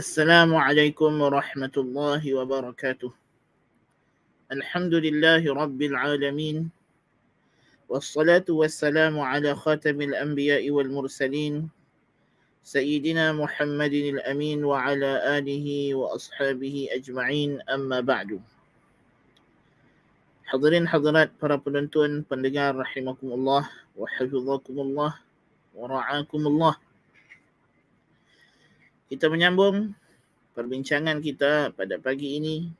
السلام عليكم ورحمة الله وبركاته الحمد لله رب العالمين والصلاة والسلام على خاتم الأنبياء والمرسلين سيدنا محمد الأمين وعلى آله وأصحابه أجمعين أما بعد Hadirin hadirat para penonton, pendengar rahimakumullah wa hafizakumullah wa ra'akumullah. Kita menyambung perbincangan kita pada pagi ini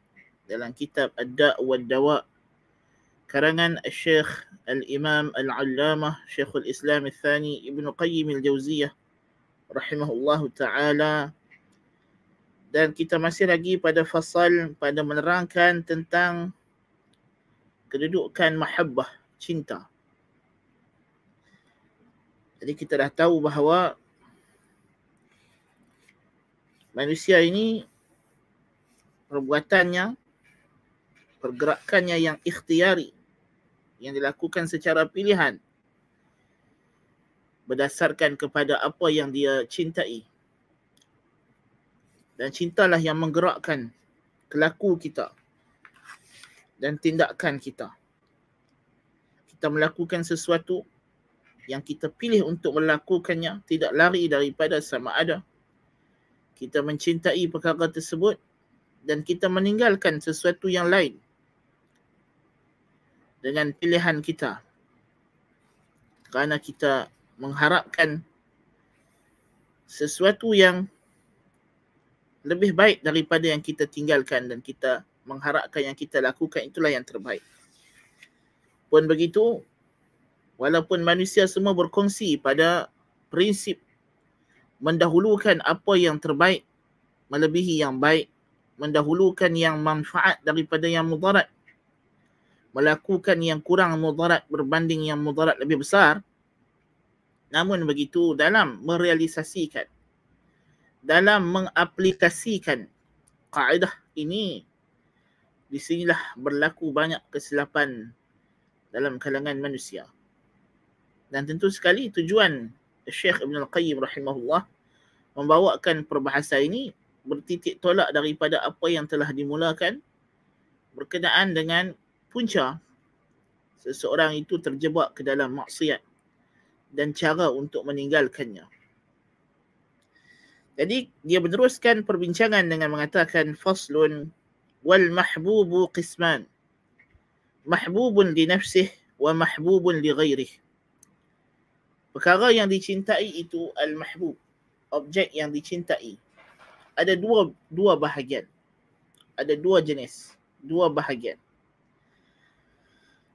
dalam kitab Ad-Da' wa Dawa karangan Syekh Al-Imam Al-Allamah Syekhul Islam Al-Thani Ibn Qayyim Al-Jawziyah rahimahullahu taala dan kita masih lagi pada fasal pada menerangkan tentang kedudukan mahabbah, cinta. Jadi kita dah tahu bahawa manusia ini perbuatannya, pergerakannya yang ikhtiari, yang dilakukan secara pilihan berdasarkan kepada apa yang dia cintai. Dan cintalah yang menggerakkan kelaku kita dan tindakan kita. Kita melakukan sesuatu yang kita pilih untuk melakukannya tidak lari daripada sama ada kita mencintai perkara tersebut dan kita meninggalkan sesuatu yang lain dengan pilihan kita kerana kita mengharapkan sesuatu yang lebih baik daripada yang kita tinggalkan dan kita mengharapkan yang kita lakukan itulah yang terbaik. Pun begitu, walaupun manusia semua berkongsi pada prinsip mendahulukan apa yang terbaik melebihi yang baik, mendahulukan yang manfaat daripada yang mudarat, melakukan yang kurang mudarat berbanding yang mudarat lebih besar, namun begitu dalam merealisasikan, dalam mengaplikasikan kaedah ini di sinilah berlaku banyak kesilapan dalam kalangan manusia. Dan tentu sekali tujuan Syekh Ibn Al-Qayyim rahimahullah membawakan perbahasan ini bertitik tolak daripada apa yang telah dimulakan berkenaan dengan punca seseorang itu terjebak ke dalam maksiat dan cara untuk meninggalkannya. Jadi dia meneruskan perbincangan dengan mengatakan faslun wal mahbubu qisman mahbubun li nafsihi wa mahbubun li ghairihi. Perkara yang dicintai itu al mahbub objek yang dicintai. Ada dua dua bahagian. Ada dua jenis dua bahagian.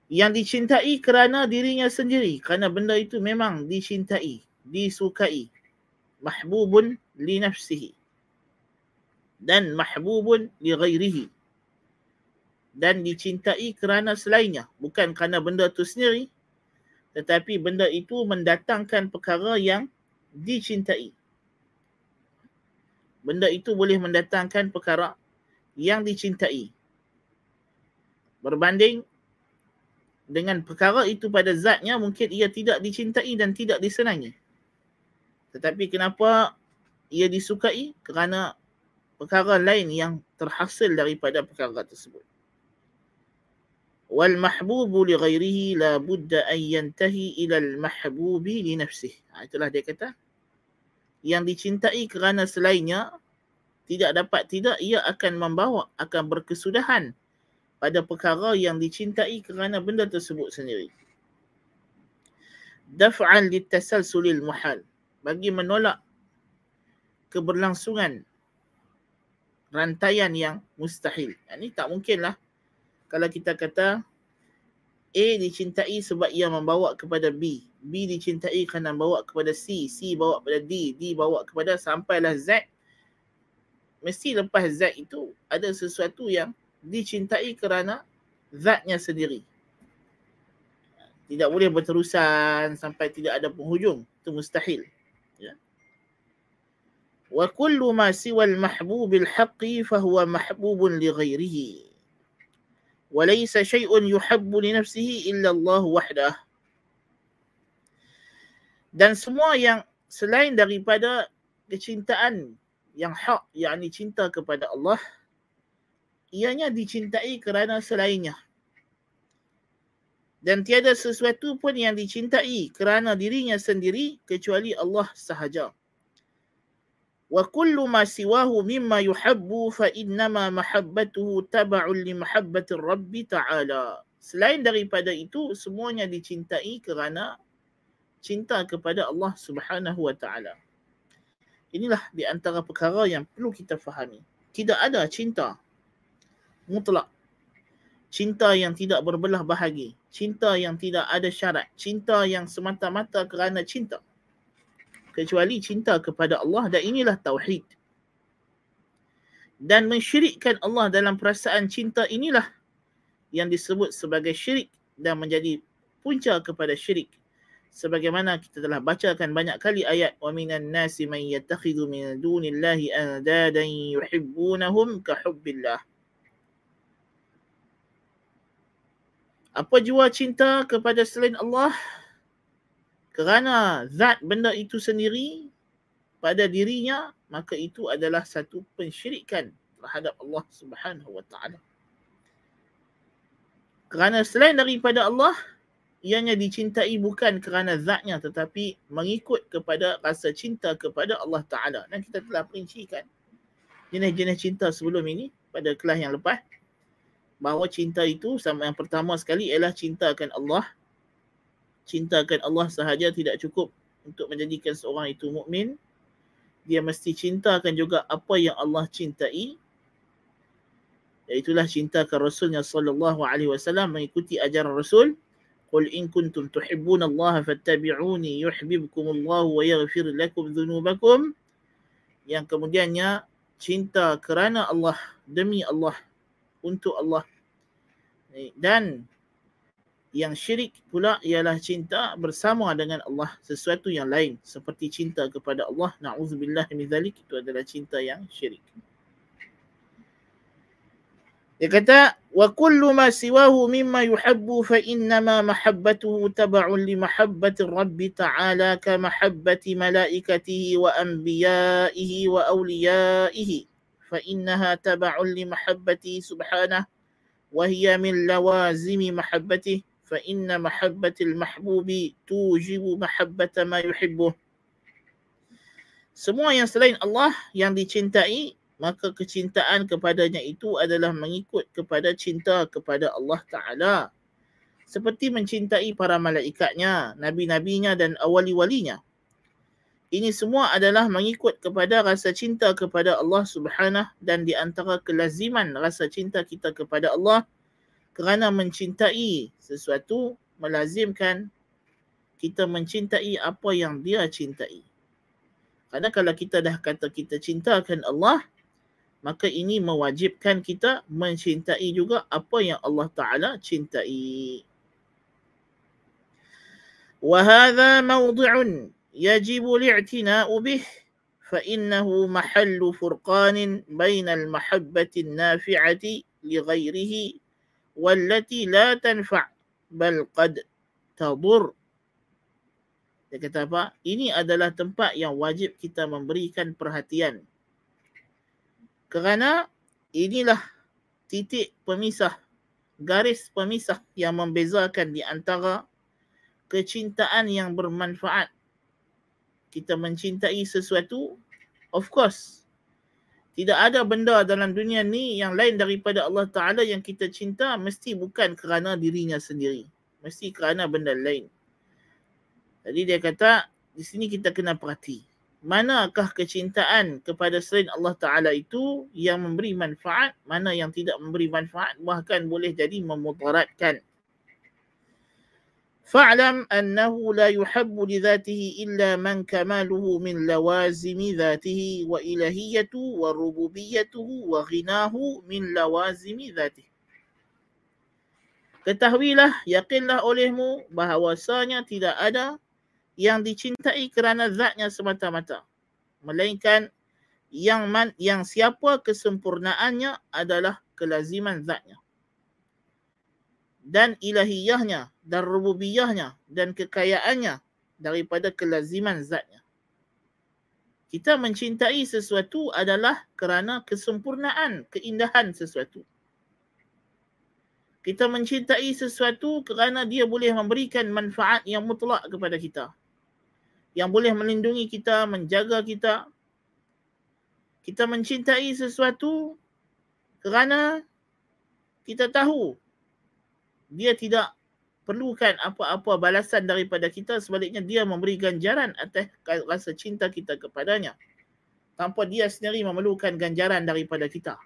Yang dicintai kerana dirinya sendiri kerana benda itu memang dicintai disukai. Mahbubun li nafsihi. Dan mahbubun li ghairihi. Dan dicintai kerana selainnya bukan kerana benda itu sendiri tetapi benda itu mendatangkan perkara yang dicintai benda itu boleh mendatangkan perkara yang dicintai. Berbanding dengan perkara itu pada zatnya mungkin ia tidak dicintai dan tidak disenangi. Tetapi kenapa ia disukai? Kerana perkara lain yang terhasil daripada perkara tersebut. Wal mahbubu li ghairihi la budda an yantahi ila al mahbubi li nafsihi. Ha, itulah dia kata yang dicintai kerana selainnya tidak dapat tidak ia akan membawa akan berkesudahan pada perkara yang dicintai kerana benda tersebut sendiri. Daf'an litasalsulil muhal. Bagi menolak keberlangsungan rantaian yang mustahil. Ini tak mungkinlah kalau kita kata A dicintai sebab ia membawa kepada B. B dicintai kerana membawa kepada C. C bawa kepada D. D bawa kepada sampailah Z. Mesti lepas Z itu ada sesuatu yang dicintai kerana zatnya sendiri. Tidak boleh berterusan sampai tidak ada penghujung. Itu mustahil. Ya. Wa kullu ma siwa al-mahbubil haqqi fahuwa mahbubun li ghairihi. وليس شيء يحب لنفسه إلا الله وحده dan semua yang selain daripada kecintaan yang hak yakni cinta kepada Allah ianya dicintai kerana selainnya dan tiada sesuatu pun yang dicintai kerana dirinya sendiri kecuali Allah sahaja. Wa kullu ma siwahu mimma yuhabbu fa innama mahabbatuhu tab'un li mahabbati Rabbi Ta'ala. Selain daripada itu semuanya dicintai kerana cinta kepada Allah Subhanahu wa taala. Inilah di antara perkara yang perlu kita fahami. Tidak ada cinta mutlak cinta yang tidak berbelah bahagi, cinta yang tidak ada syarat, cinta yang semata-mata kerana cinta. Kecuali cinta kepada Allah dan inilah tauhid. Dan mensyirikkan Allah dalam perasaan cinta inilah yang disebut sebagai syirik dan menjadi punca kepada syirik. Sebagaimana kita telah bacakan banyak kali ayat wa minan nasi man yattakhidhu min dunillahi andadan yuhibbunahum ka hubbillah. Apa jua cinta kepada selain Allah? Kerana zat benda itu sendiri pada dirinya, maka itu adalah satu pensyirikan terhadap Allah Subhanahu wa taala. Kerana selain daripada Allah, ianya dicintai bukan kerana zatnya tetapi mengikut kepada rasa cinta kepada Allah Ta'ala. Dan kita telah perincikan jenis-jenis cinta sebelum ini pada kelas yang lepas bahawa cinta itu sama yang pertama sekali ialah cintakan Allah. Cintakan Allah sahaja tidak cukup untuk menjadikan seorang itu mukmin. Dia mesti cintakan juga apa yang Allah cintai. Iaitulah cintakan Rasulnya sallallahu alaihi wasallam mengikuti ajaran Rasul. Qul in kuntum tuhibbun Allah fattabi'uni yuhibbukum Allah wa yaghfir lakum dhunubakum. Yang kemudiannya cinta kerana Allah demi Allah untuk Allah. Dan yang syirik pula ialah cinta bersama dengan Allah sesuatu yang lain seperti cinta kepada Allah na'udzubillah min zalik itu adalah cinta yang syirik. Dia kata wa kullu ma siwahu mimma yuhabbu fa inna ma mahabbatuhu tab'un li mahabbati Rabb ta'ala ka mahabbati malaikatihi wa anbiya'ihi wa awliya'ihi. فإنها تبع لمحبته سبحانه وهي من لوازم محبته فإن محبة المحبوب توجب محبة ما يحبه Semua yang selain Allah yang dicintai, maka kecintaan kepadanya itu adalah mengikut kepada cinta kepada Allah Ta'ala. Seperti mencintai para malaikatnya, nabi-nabinya dan awali-walinya. Ini semua adalah mengikut kepada rasa cinta kepada Allah Subhanahu dan di antara kelaziman rasa cinta kita kepada Allah kerana mencintai sesuatu melazimkan kita mencintai apa yang dia cintai. Karena kalau kita dah kata kita cintakan Allah, maka ini mewajibkan kita mencintai juga apa yang Allah Ta'ala cintai. وهذا موضع يجب الاعتناء به فإنه محل فرقان بين المحبة النافعة لغيره والتي لا تنفع بل قد تضر dia kata apa? Ini adalah tempat yang wajib kita memberikan perhatian. Kerana inilah titik pemisah, garis pemisah yang membezakan di antara kecintaan yang bermanfaat. Kita mencintai sesuatu, of course, tidak ada benda dalam dunia ni yang lain daripada Allah Ta'ala yang kita cinta mesti bukan kerana dirinya sendiri. Mesti kerana benda lain. Jadi dia kata, di sini kita kena perhati. Manakah kecintaan kepada selain Allah Ta'ala itu yang memberi manfaat, mana yang tidak memberi manfaat, bahkan boleh jadi memudaratkan. فاعلم أنه لا يحب لذاته إلا من كماله من لوازم ذاته وإلهيته وربوبيته وغناه من لوازم ذاته Ketahuilah, yakinlah olehmu bahawasanya tidak ada yang dicintai kerana zatnya semata-mata. Melainkan yang man, yang siapa kesempurnaannya adalah kelaziman zatnya dan ilahiyahnya dan rububiyahnya dan kekayaannya daripada kelaziman zatnya. Kita mencintai sesuatu adalah kerana kesempurnaan, keindahan sesuatu. Kita mencintai sesuatu kerana dia boleh memberikan manfaat yang mutlak kepada kita. Yang boleh melindungi kita, menjaga kita. Kita mencintai sesuatu kerana kita tahu dia tidak perlukan apa-apa balasan daripada kita. Sebaliknya dia memberi ganjaran atas rasa cinta kita kepadanya. Tanpa dia sendiri memerlukan ganjaran daripada kita.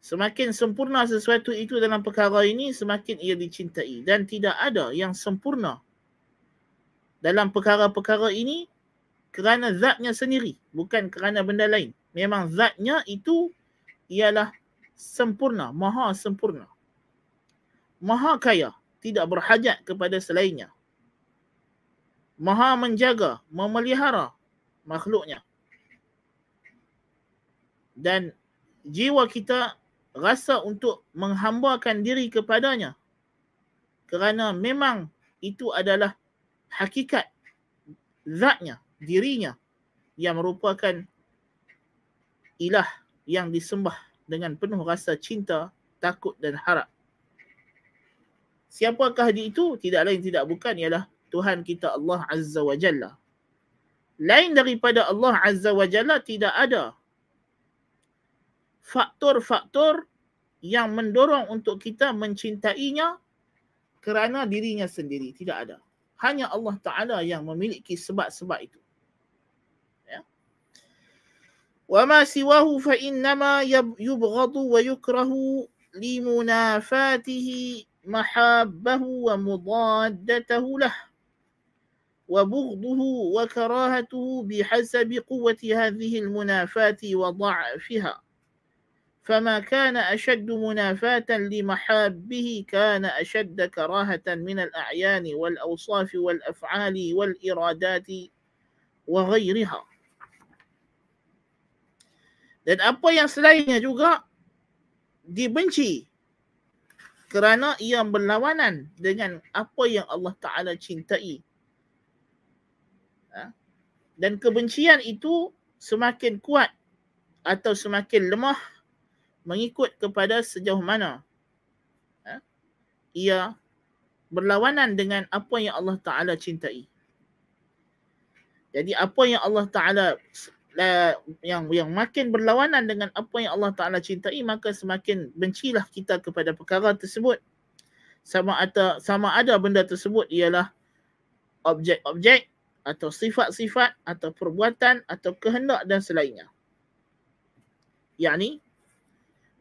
Semakin sempurna sesuatu itu dalam perkara ini semakin ia dicintai. Dan tidak ada yang sempurna dalam perkara-perkara ini kerana zatnya sendiri bukan kerana benda lain. Memang zatnya itu ialah sempurna maha sempurna maha kaya, tidak berhajat kepada selainnya. Maha menjaga, memelihara makhluknya. Dan jiwa kita rasa untuk menghambakan diri kepadanya kerana memang itu adalah hakikat zatnya, dirinya yang merupakan ilah yang disembah dengan penuh rasa cinta, takut dan harap. Siapakah dia itu? Tidak lain tidak bukan ialah Tuhan kita Allah Azza wa Jalla. Lain daripada Allah Azza wa Jalla tidak ada faktor-faktor yang mendorong untuk kita mencintainya kerana dirinya sendiri. Tidak ada. Hanya Allah Ta'ala yang memiliki sebab-sebab itu. وَمَا سِوَاهُ فَإِنَّمَا يُبْغَضُ وَيُكْرَهُ لِمُنَافَاتِهِ محابه ومضادته له وبغضه وكراهته بحسب قوة هذه المنافاة وضعفها فما كان أشد منافاة لمحابه كان أشد كراهة من الأعيان والأوصاف والأفعال والإرادات وغيرها Dan apa yang selainnya juga dibenci kerana ia berlawanan dengan apa yang Allah Ta'ala cintai. Ha? Dan kebencian itu semakin kuat atau semakin lemah mengikut kepada sejauh mana ha? ia berlawanan dengan apa yang Allah Ta'ala cintai. Jadi apa yang Allah Ta'ala yang yang makin berlawanan dengan apa yang Allah Taala cintai maka semakin bencilah kita kepada perkara tersebut sama ada sama ada benda tersebut ialah objek-objek atau sifat-sifat atau perbuatan atau kehendak dan selainnya. Yani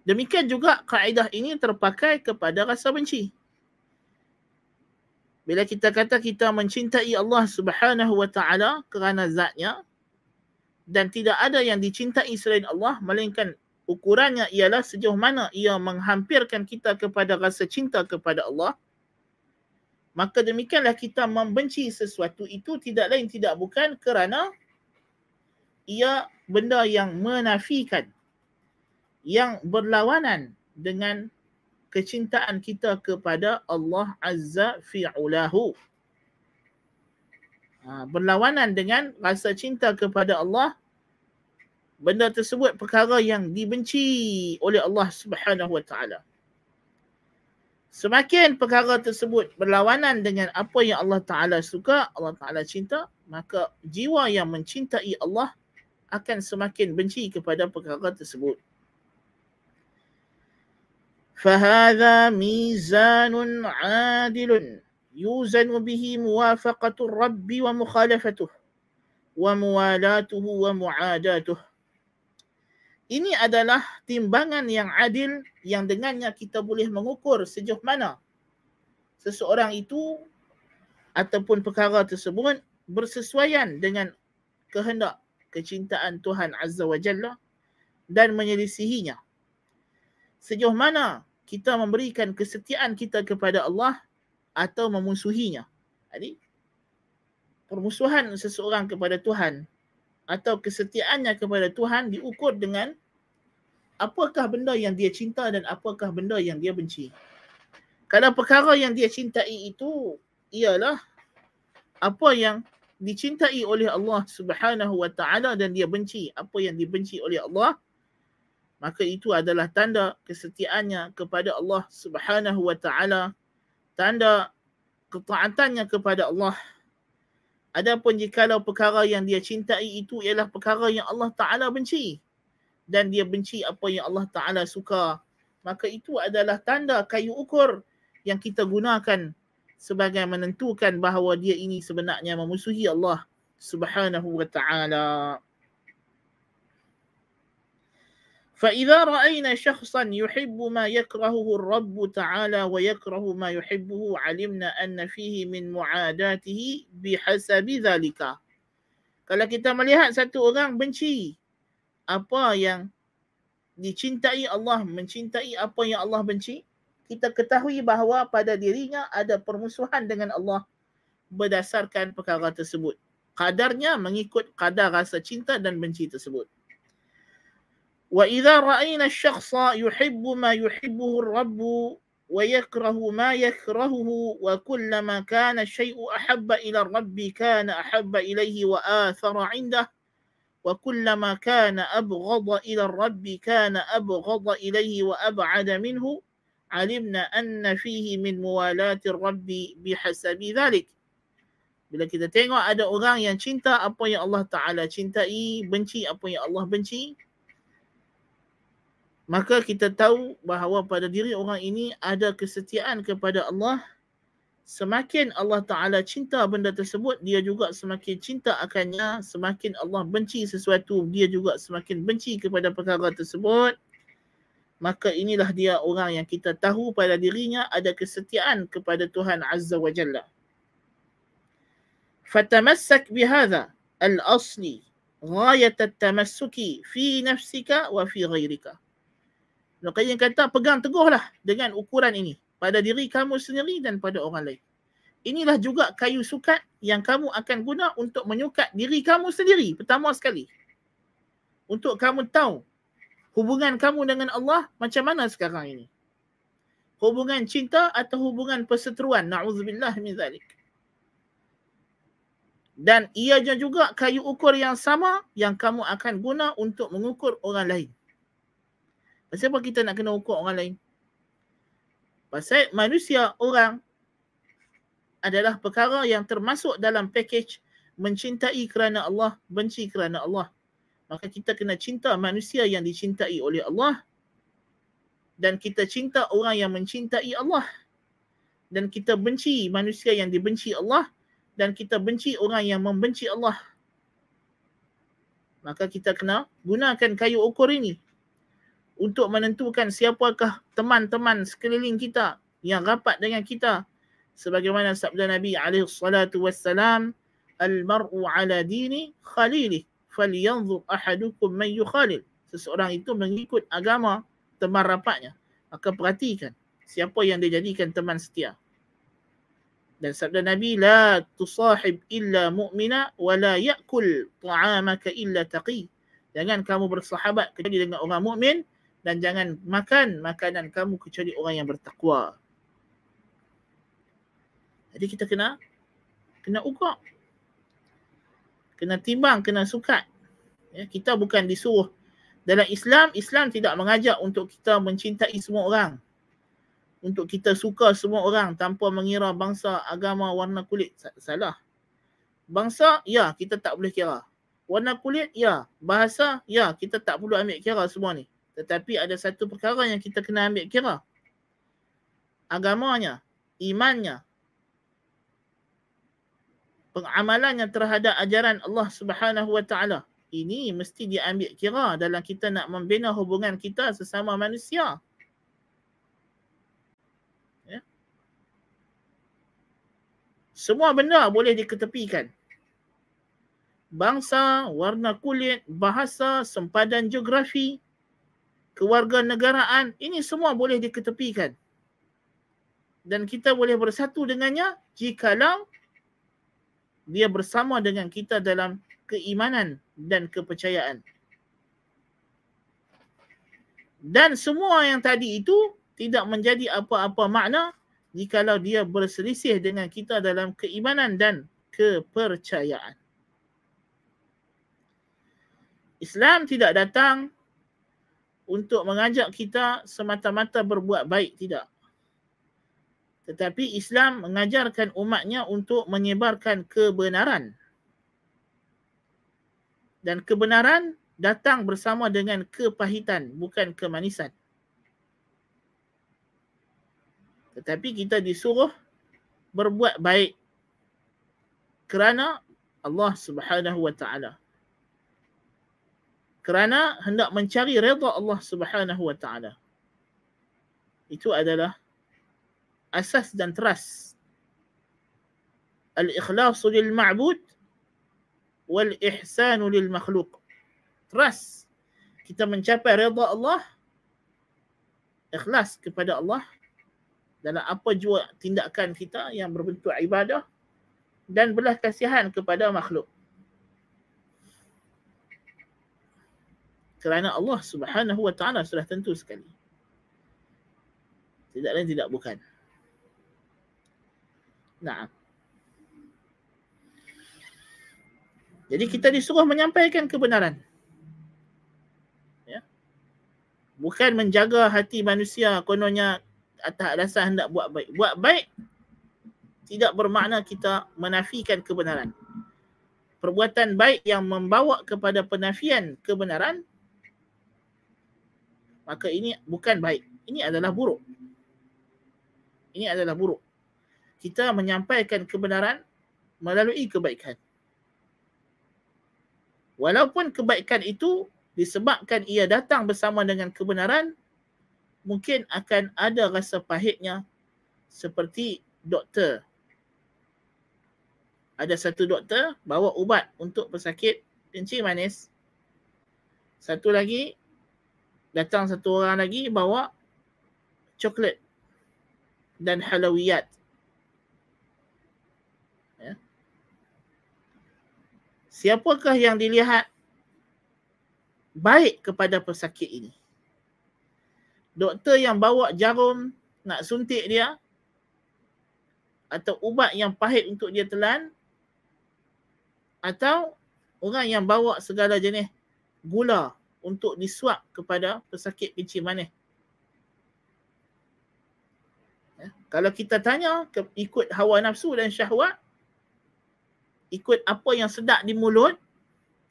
demikian juga kaedah ini terpakai kepada rasa benci. Bila kita kata kita mencintai Allah Subhanahu wa taala kerana zatnya, dan tidak ada yang dicintai selain Allah melainkan ukurannya ialah sejauh mana ia menghampirkan kita kepada rasa cinta kepada Allah maka demikianlah kita membenci sesuatu itu tidak lain tidak bukan kerana ia benda yang menafikan yang berlawanan dengan kecintaan kita kepada Allah Azza fi'ulahu. Ha, berlawanan dengan rasa cinta kepada Allah benda tersebut perkara yang dibenci oleh Allah Subhanahu wa taala semakin perkara tersebut berlawanan dengan apa yang Allah taala suka Allah taala cinta maka jiwa yang mencintai Allah akan semakin benci kepada perkara tersebut فهذا ميزان عادل يوزن به موافقة الرب ومخالفته وموالاته ومعاداته ini adalah timbangan yang adil yang dengannya kita boleh mengukur sejauh mana seseorang itu ataupun perkara tersebut bersesuaian dengan kehendak kecintaan Tuhan Azza wa Jalla dan menyelisihinya. Sejauh mana kita memberikan kesetiaan kita kepada Allah atau memusuhinya. Jadi permusuhan seseorang kepada Tuhan atau kesetiaannya kepada Tuhan diukur dengan apakah benda yang dia cinta dan apakah benda yang dia benci. Kalau perkara yang dia cintai itu ialah apa yang dicintai oleh Allah Subhanahu wa taala dan dia benci apa yang dibenci oleh Allah maka itu adalah tanda kesetiaannya kepada Allah Subhanahu wa taala tanda ketaatannya kepada Allah. Adapun jikalau perkara yang dia cintai itu ialah perkara yang Allah taala benci. Dan dia benci apa yang Allah taala suka. Maka itu adalah tanda kayu ukur yang kita gunakan sebagai menentukan bahawa dia ini sebenarnya memusuhi Allah Subhanahu wa taala. فإذا رأينا شخصا يحب ما يكرهه الرب تعالى ويكره ما يحبه علمنا أن فيه من معاداته بحسب ذلك. Kalau kita melihat satu orang benci apa yang dicintai Allah, mencintai apa yang Allah benci, kita ketahui bahawa pada dirinya ada permusuhan dengan Allah berdasarkan perkara tersebut. Kadarnya mengikut kadar rasa cinta dan benci tersebut. Wa idza ra'ayna asy-syakhsa yuhibbu ma yuhibbuhu ar-rabb wa yakrahu ma yakrahuhu wa kullama kana syai'u ahabba ila ar-rabb kana ahabba ilayhi wa athara 'indahu wa kullama kana abghadha ila ar-rabb kana abghadha ilayhi wa ab'ada minhu alimna anna fihi min muwalatir rabbi bihasabi dhalik. Bila kita tengok ada orang yang cinta apa yang Allah Ta'ala cintai, benci apa yang Allah benci, maka kita tahu bahawa pada diri orang ini ada kesetiaan kepada Allah. Semakin Allah Ta'ala cinta benda tersebut, dia juga semakin cinta akannya. Semakin Allah benci sesuatu, dia juga semakin benci kepada perkara tersebut maka inilah dia orang yang kita tahu pada dirinya ada kesetiaan kepada Tuhan Azza wa Jalla. Fatamassak bihadha al-asli ghayat at-tamassuki fi nafsika wa fi ghairika. Nukayin kata pegang teguhlah dengan ukuran ini pada diri kamu sendiri dan pada orang lain. Inilah juga kayu sukat yang kamu akan guna untuk menyukat diri kamu sendiri pertama sekali. Untuk kamu tahu hubungan kamu dengan Allah macam mana sekarang ini? Hubungan cinta atau hubungan perseteruan? Na'udzubillah min zalik. Dan ianya juga kayu ukur yang sama yang kamu akan guna untuk mengukur orang lain. Pasal apa kita nak kena ukur orang lain? Pasal manusia, orang adalah perkara yang termasuk dalam package mencintai kerana Allah, benci kerana Allah. Maka kita kena cinta manusia yang dicintai oleh Allah dan kita cinta orang yang mencintai Allah. Dan kita benci manusia yang dibenci Allah dan kita benci orang yang membenci Allah. Maka kita kena gunakan kayu ukur ini untuk menentukan siapakah teman-teman sekeliling kita yang rapat dengan kita sebagaimana sabda Nabi alaihi salatu wassalam al mar'u ala dini khalilih falyanzur ahadukum man yukhalil. Seseorang itu mengikut agama teman rapatnya. Maka perhatikan siapa yang dia jadikan teman setia. Dan sabda Nabi la tusahib illa mu'mina wa la ya'kul ta'amaka illa taqi. Jangan kamu bersahabat kecuali dengan orang mukmin dan jangan makan makanan kamu kecuali orang yang bertakwa. Jadi kita kena kena ukur kena timbang, kena sukat. Ya, kita bukan disuruh. Dalam Islam, Islam tidak mengajak untuk kita mencintai semua orang. Untuk kita suka semua orang tanpa mengira bangsa, agama, warna kulit. Salah. Bangsa, ya, kita tak boleh kira. Warna kulit, ya. Bahasa, ya, kita tak perlu ambil kira semua ni. Tetapi ada satu perkara yang kita kena ambil kira. Agamanya, imannya, pengamalannya terhadap ajaran Allah Subhanahu Wa Taala ini mesti diambil kira dalam kita nak membina hubungan kita sesama manusia. Ya. Semua benda boleh diketepikan. Bangsa, warna kulit, bahasa, sempadan geografi, kewarganegaraan, ini semua boleh diketepikan. Dan kita boleh bersatu dengannya jikalau dia bersama dengan kita dalam keimanan dan kepercayaan. Dan semua yang tadi itu tidak menjadi apa-apa makna jikalau dia berselisih dengan kita dalam keimanan dan kepercayaan. Islam tidak datang untuk mengajak kita semata-mata berbuat baik, tidak. Tetapi Islam mengajarkan umatnya untuk menyebarkan kebenaran. Dan kebenaran datang bersama dengan kepahitan, bukan kemanisan. Tetapi kita disuruh berbuat baik kerana Allah Subhanahu wa taala. Kerana hendak mencari redha Allah Subhanahu wa taala. Itu adalah asas dan trust. Al-ikhlas lil ma'bud wal ihsan lil makhluq. Trust kita mencapai redha Allah ikhlas kepada Allah dalam apa jua tindakan kita yang berbentuk ibadah dan belas kasihan kepada makhluk. Kerana Allah Subhanahu wa taala sudah tentu sekali. Tidak lain tidak bukan. Nah. Jadi kita disuruh menyampaikan kebenaran. Ya. Bukan menjaga hati manusia kononnya atas alasan hendak buat baik. Buat baik tidak bermakna kita menafikan kebenaran. Perbuatan baik yang membawa kepada penafian kebenaran maka ini bukan baik. Ini adalah buruk. Ini adalah buruk. Kita menyampaikan kebenaran melalui kebaikan. Walaupun kebaikan itu disebabkan ia datang bersama dengan kebenaran, mungkin akan ada rasa pahitnya seperti doktor. Ada satu doktor bawa ubat untuk pesakit kencing manis. Satu lagi datang satu orang lagi bawa coklat dan halawiyat. Ya. Siapakah yang dilihat baik kepada pesakit ini? doktor yang bawa jarum nak suntik dia atau ubat yang pahit untuk dia telan atau orang yang bawa segala jenis gula untuk disuap kepada pesakit kencing manis. Ya. Kalau kita tanya ke, ikut hawa nafsu dan syahwat, ikut apa yang sedap di mulut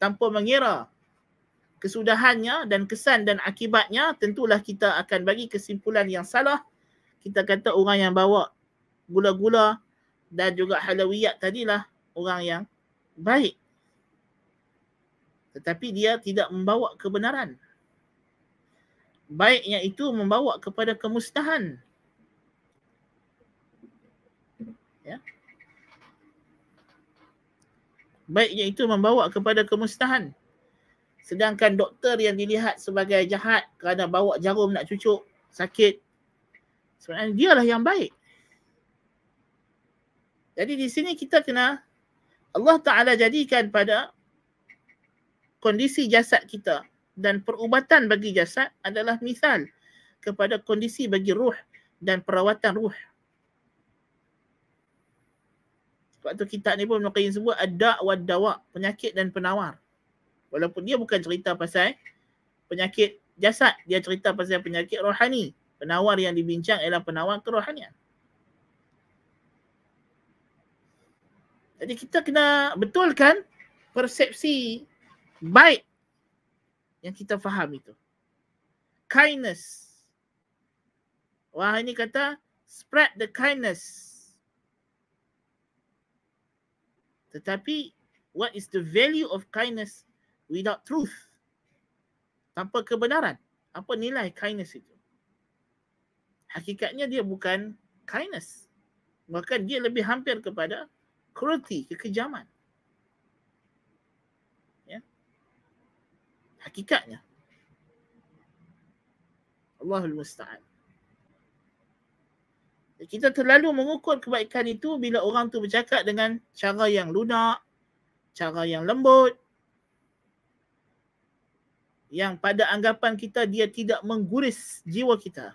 tanpa mengira kesudahannya dan kesan dan akibatnya tentulah kita akan bagi kesimpulan yang salah. Kita kata orang yang bawa gula-gula dan juga halawiyat tadilah orang yang baik. Tetapi dia tidak membawa kebenaran. Baiknya itu membawa kepada kemusnahan. Ya. Baiknya itu membawa kepada kemusnahan. Sedangkan doktor yang dilihat sebagai jahat kerana bawa jarum nak cucuk sakit. Sebenarnya dialah yang baik. Jadi di sini kita kena Allah Ta'ala jadikan pada kondisi jasad kita dan perubatan bagi jasad adalah misal kepada kondisi bagi ruh dan perawatan ruh. Sebab tu kitab ni pun Nuqayyim sebut ada wa dawa, penyakit dan penawar. Walaupun dia bukan cerita pasal penyakit jasad, dia cerita pasal penyakit rohani. Penawar yang dibincang ialah penawar kerohanian. Jadi kita kena betulkan persepsi baik yang kita faham itu. Kindness. Wah ini kata spread the kindness. Tetapi what is the value of kindness without truth. Tanpa kebenaran. Apa nilai kindness itu? Hakikatnya dia bukan kindness. Bahkan dia lebih hampir kepada cruelty, kekejaman. Ya. Hakikatnya. Allahul Musta'an. Kita terlalu mengukur kebaikan itu bila orang tu bercakap dengan cara yang lunak, cara yang lembut, yang pada anggapan kita dia tidak mengguris jiwa kita.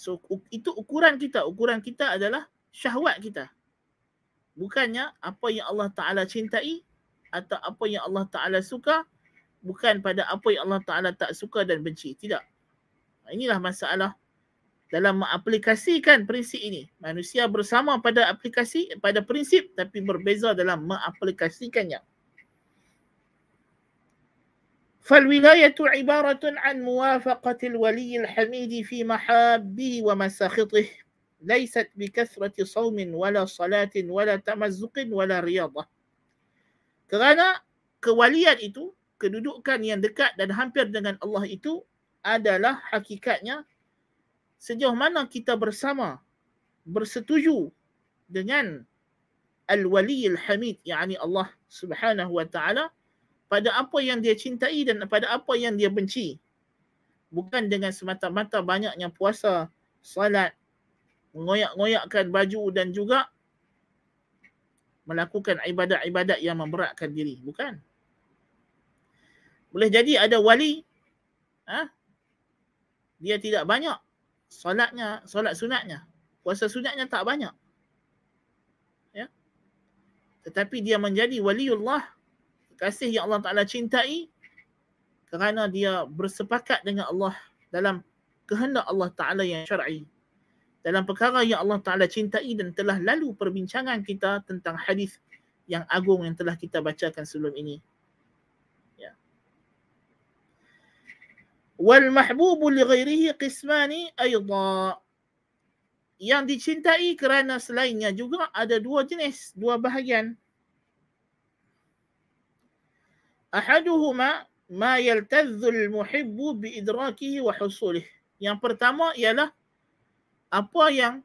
So itu ukuran kita, ukuran kita adalah syahwat kita. Bukannya apa yang Allah Ta'ala cintai atau apa yang Allah Ta'ala suka bukan pada apa yang Allah Ta'ala tak suka dan benci. Tidak. Inilah masalah dalam mengaplikasikan prinsip ini. Manusia bersama pada aplikasi, pada prinsip tapi berbeza dalam mengaplikasikannya. فالولاية عبارة عن موافقة الولي الحميد في محابه ومساخطه ليست بكثرة صوم ولا صلاة ولا تمزق ولا رياضة kerana kewalian itu kedudukan yang dekat dan hampir dengan Allah itu adalah hakikatnya sejauh mana kita bersama bersetuju dengan al-wali al-hamid yakni Allah Subhanahu wa taala pada apa yang dia cintai dan pada apa yang dia benci. Bukan dengan semata-mata banyaknya puasa salat mengoyak-ngoyakkan baju dan juga melakukan ibadat-ibadat yang memberatkan diri bukan boleh jadi ada wali ha? dia tidak banyak solatnya, solat sunatnya. Puasa sunatnya tak banyak. Ya. Tetapi dia menjadi waliullah, kasih yang Allah Taala cintai kerana dia bersepakat dengan Allah dalam kehendak Allah Taala yang syar'i. Dalam perkara yang Allah Taala cintai dan telah lalu perbincangan kita tentang hadis yang agung yang telah kita bacakan sebelum ini. wal mahbubu li ghairihi qismani ayda. Yang dicintai kerana selainnya juga ada dua jenis dua bahagian. Ahaduhuma ma yaltadhu al muhibbu bi idrakihi wa husulih yang pertama ialah apa yang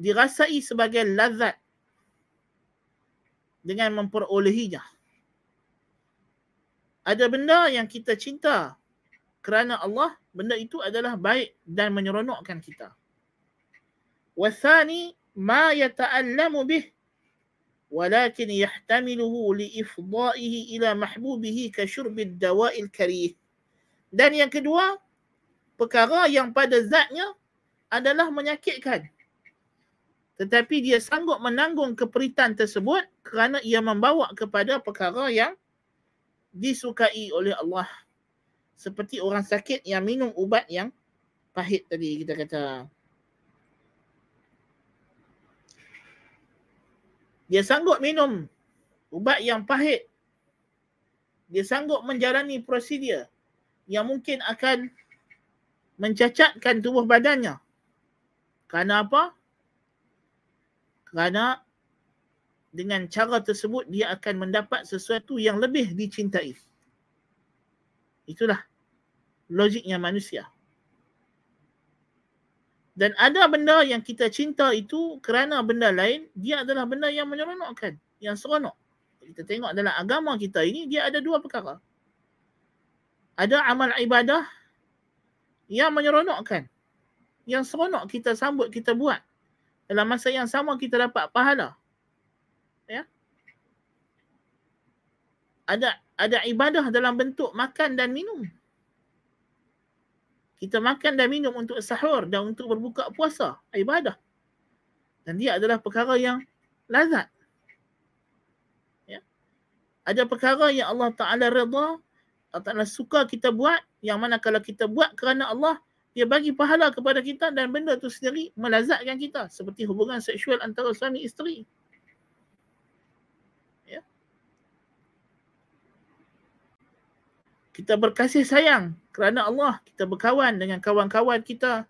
dirasai sebagai lazat dengan memperolehinya ada benda yang kita cinta kerana Allah benda itu adalah baik dan menyeronokkan kita. Wasani ma yata'allamu bih walakin yahtamiluhu liifda'ihi ila mahbubihi syurbid dawa'il karih. Dan yang kedua, perkara yang pada zatnya adalah menyakitkan. Tetapi dia sanggup menanggung keperitan tersebut kerana ia membawa kepada perkara yang disukai oleh Allah seperti orang sakit yang minum ubat yang pahit tadi kita kata. Dia sanggup minum ubat yang pahit. Dia sanggup menjalani prosedur yang mungkin akan mencacatkan tubuh badannya. Kerana apa? Kerana dengan cara tersebut dia akan mendapat sesuatu yang lebih dicintai. Itulah logiknya manusia. Dan ada benda yang kita cinta itu kerana benda lain, dia adalah benda yang menyeronokkan, yang seronok. Kita tengok dalam agama kita ini, dia ada dua perkara. Ada amal ibadah yang menyeronokkan. Yang seronok kita sambut, kita buat. Dalam masa yang sama kita dapat pahala. Ya. Ada ada ibadah dalam bentuk makan dan minum. Kita makan dan minum untuk sahur dan untuk berbuka puasa, ibadah. Dan dia adalah perkara yang lazat. Ya. Ada perkara yang Allah Ta'ala reda, Allah Ta'ala suka kita buat, yang mana kalau kita buat kerana Allah, dia bagi pahala kepada kita dan benda itu sendiri melazatkan kita. Seperti hubungan seksual antara suami isteri. kita berkasih sayang kerana Allah. Kita berkawan dengan kawan-kawan kita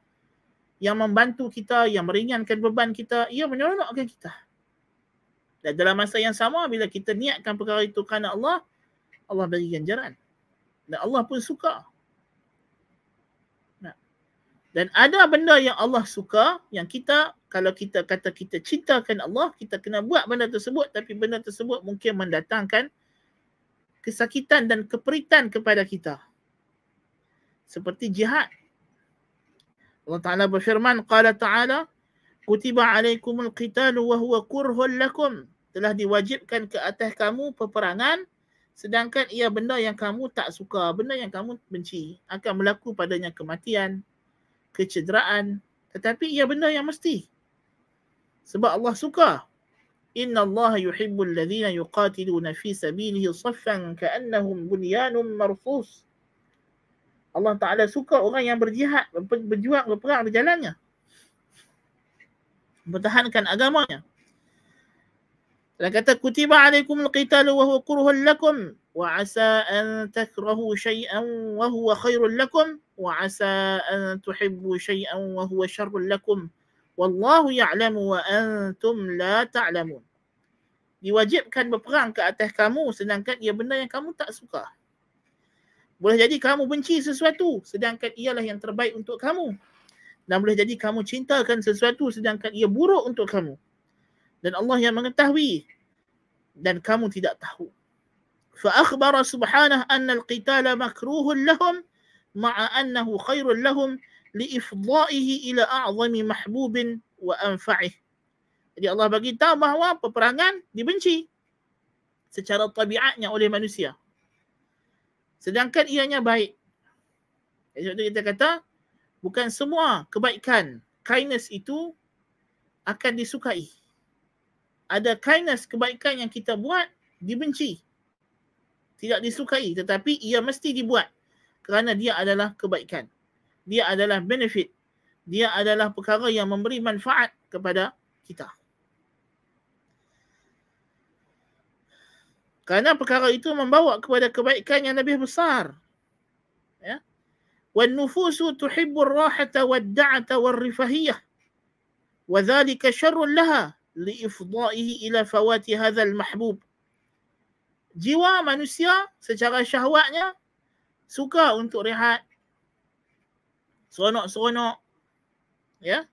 yang membantu kita yang meringankan beban kita. Ia menyeronokkan kita. Dan dalam masa yang sama bila kita niatkan perkara itu kerana Allah Allah bagi ganjaran dan Allah pun suka dan ada benda yang Allah suka yang kita kalau kita kata kita cintakan Allah kita kena buat benda tersebut tapi benda tersebut mungkin mendatangkan kesakitan dan keperitan kepada kita. Seperti jihad. Allah Ta'ala berfirman, Qala Ta'ala, Kutiba alaikumul qitalu wa huwa kurhul lakum. Telah diwajibkan ke atas kamu peperangan, sedangkan ia benda yang kamu tak suka, benda yang kamu benci. Akan berlaku padanya kematian, kecederaan, tetapi ia benda yang mesti. Sebab Allah suka Inna Allah yuhibbul ladhina yuqatiluna fi sabilihi saffan ka'annahum bunyanun marfus. Allah Ta'ala suka orang yang berjihad, berjuang, berperang di jalannya. Bertahankan agamanya. Dan kata kutiba alaikum al-qitalu wa huwa kurhun lakum wa asa an takrahu syai'an wa huwa khairun lakum wa asa an tuhibbu syai'an wa huwa syarrun lakum wallahu ya'lamu wa antum la ta'lamun. Diwajibkan berperang ke atas kamu sedangkan ia benda yang kamu tak suka. Boleh jadi kamu benci sesuatu sedangkan ialah yang terbaik untuk kamu. Dan boleh jadi kamu cintakan sesuatu sedangkan ia buruk untuk kamu dan Allah yang mengetahui dan kamu tidak tahu. فأخبر سبحانه أن القتال مكروه لهم مع أنه خير لهم لإفضائه إلى أعظم محبوب وأنفعه. Jadi Allah bagi tahu bahawa peperangan dibenci secara tabiatnya oleh manusia. Sedangkan ianya baik. Jadi kita kata bukan semua kebaikan kindness itu akan disukai ada kindness kebaikan yang kita buat dibenci. Tidak disukai tetapi ia mesti dibuat kerana dia adalah kebaikan. Dia adalah benefit. Dia adalah perkara yang memberi manfaat kepada kita. Kerana perkara itu membawa kepada kebaikan yang lebih besar. Ya. Wan nufusu tuhibbu ar-rahata wad-da'ata war-rifahiyah wa dhalika syarrun laha liifdaihi ila fawati hadzal mahbub. Jiwa manusia secara syahwatnya suka untuk rehat. Seronok-seronok. Ya.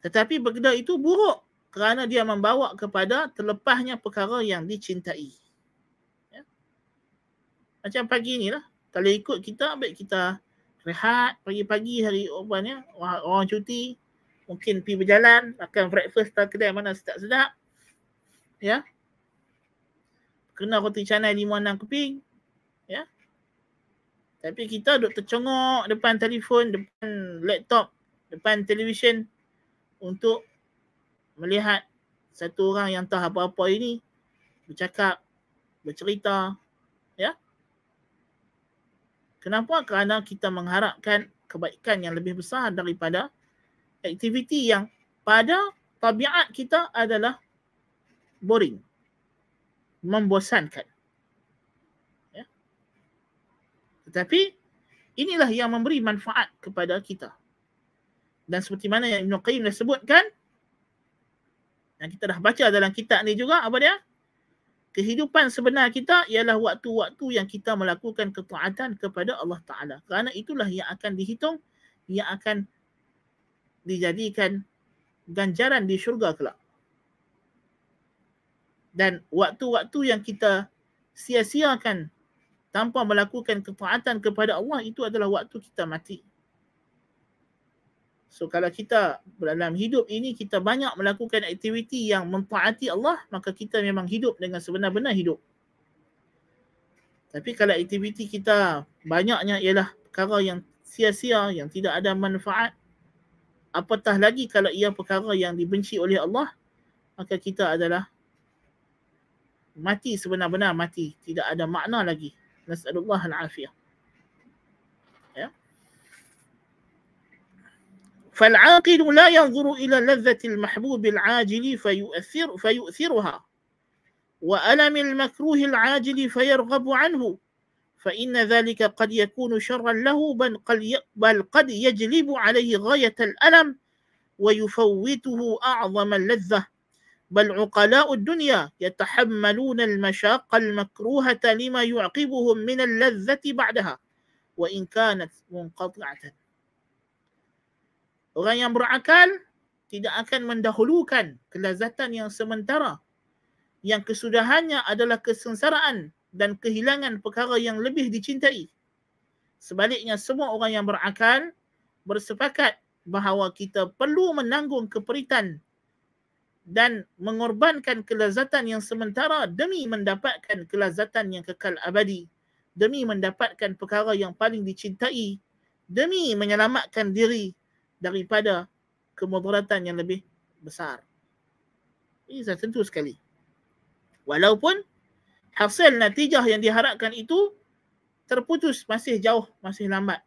Tetapi benda itu buruk kerana dia membawa kepada terlepasnya perkara yang dicintai. Ya. Macam pagi ni lah. Kalau ikut kita, baik kita rehat pagi-pagi hari orang, orang cuti mungkin pergi berjalan, makan breakfast tak kedai mana sedap-sedap. Ya. Kena roti canai lima enam keping. Ya. Tapi kita duduk tercongok depan telefon, depan laptop, depan televisyen untuk melihat satu orang yang tahu apa-apa ini bercakap, bercerita. Ya. Kenapa? Kerana kita mengharapkan kebaikan yang lebih besar daripada aktiviti yang pada tabiat kita adalah boring. Membosankan. Ya. Tetapi inilah yang memberi manfaat kepada kita. Dan seperti mana yang Ibn Qayyim dah sebutkan, yang kita dah baca dalam kitab ni juga, apa dia? Kehidupan sebenar kita ialah waktu-waktu yang kita melakukan ketaatan kepada Allah Ta'ala. Kerana itulah yang akan dihitung, yang akan dijadikan ganjaran di syurga kelak. Dan waktu-waktu yang kita sia-siakan tanpa melakukan ketaatan kepada Allah itu adalah waktu kita mati. So kalau kita dalam hidup ini kita banyak melakukan aktiviti yang mentaati Allah maka kita memang hidup dengan sebenar-benar hidup. Tapi kalau aktiviti kita banyaknya ialah perkara yang sia-sia yang tidak ada manfaat apatah lagi kalau ia perkara yang dibenci oleh Allah maka kita adalah mati sebenar-benar mati tidak ada makna lagi nasallallahu alafiyah ya فالعاقل لا ينظر إلى لذة المحبوب العاجل فيؤثر فيؤثرها وألم المكروه العاجل فيرغب عنه فإن ذلك قد يكون شرا له بل قد يجلب عليه غاية الألم ويفوته أعظم اللذة. بل عقلاء الدنيا يتحملون المشاق المكروهة لما يعقبهم من اللذة بعدها وإن كانت منقطعة. Orang yang berakal tidak akan mendahulukan kelazatan yang sementara. Yang kesudahannya adalah kesengsaraan. Dan kehilangan perkara yang lebih dicintai. Sebaliknya semua orang yang berakal bersepakat bahawa kita perlu menanggung keperitan dan mengorbankan kelazatan yang sementara demi mendapatkan kelazatan yang kekal abadi. Demi mendapatkan perkara yang paling dicintai. Demi menyelamatkan diri daripada kemudaratan yang lebih besar. Ini tentu sekali. Walaupun hasil natijah yang diharapkan itu terputus masih jauh, masih lambat.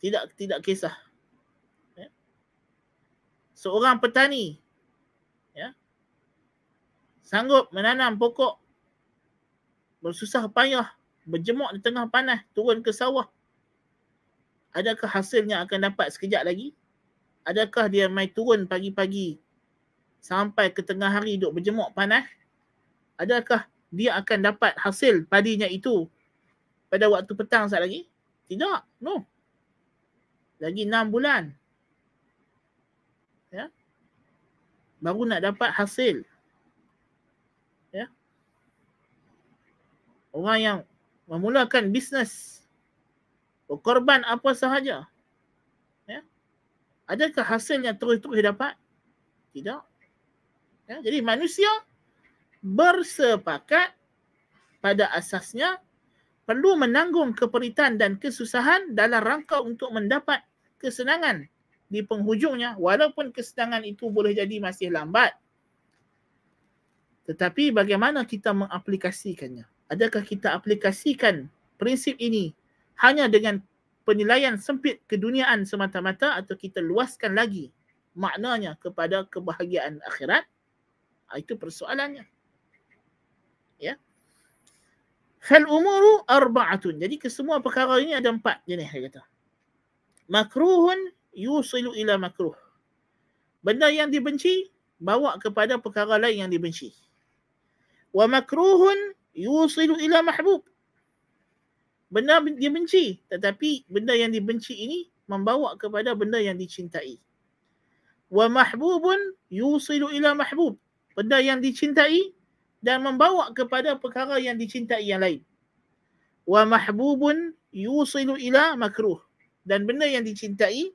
Tidak tidak kisah. Ya. Seorang petani ya, sanggup menanam pokok bersusah payah, berjemuk di tengah panas, turun ke sawah. Adakah hasilnya akan dapat sekejap lagi? Adakah dia mai turun pagi-pagi sampai ke tengah hari duduk berjemuk panas, adakah dia akan dapat hasil padinya itu pada waktu petang saat lagi? Tidak. No. Lagi enam bulan. Ya. Baru nak dapat hasil. Ya. Orang yang memulakan bisnes berkorban apa sahaja. Ya. Adakah hasilnya terus-terus dapat? Tidak. Ya, jadi manusia bersepakat pada asasnya perlu menanggung keperitan dan kesusahan dalam rangka untuk mendapat kesenangan di penghujungnya walaupun kesenangan itu boleh jadi masih lambat. Tetapi bagaimana kita mengaplikasikannya? Adakah kita aplikasikan prinsip ini hanya dengan penilaian sempit keduniaan semata-mata atau kita luaskan lagi maknanya kepada kebahagiaan akhirat? Ha, itu persoalannya. Ya. Fal umuru arba'atun. Jadi kesemua perkara ini ada empat jenis dia kata. Makruhun yusilu ila makruh. Benda yang dibenci bawa kepada perkara lain yang dibenci. Wa makruhun yusilu ila mahbub. Benda dibenci tetapi benda yang dibenci ini membawa kepada benda yang dicintai. Wa mahbubun yusilu ila mahbub benda yang dicintai dan membawa kepada perkara yang dicintai yang lain. Wa mahbubun yusilu ila makruh. Dan benda yang dicintai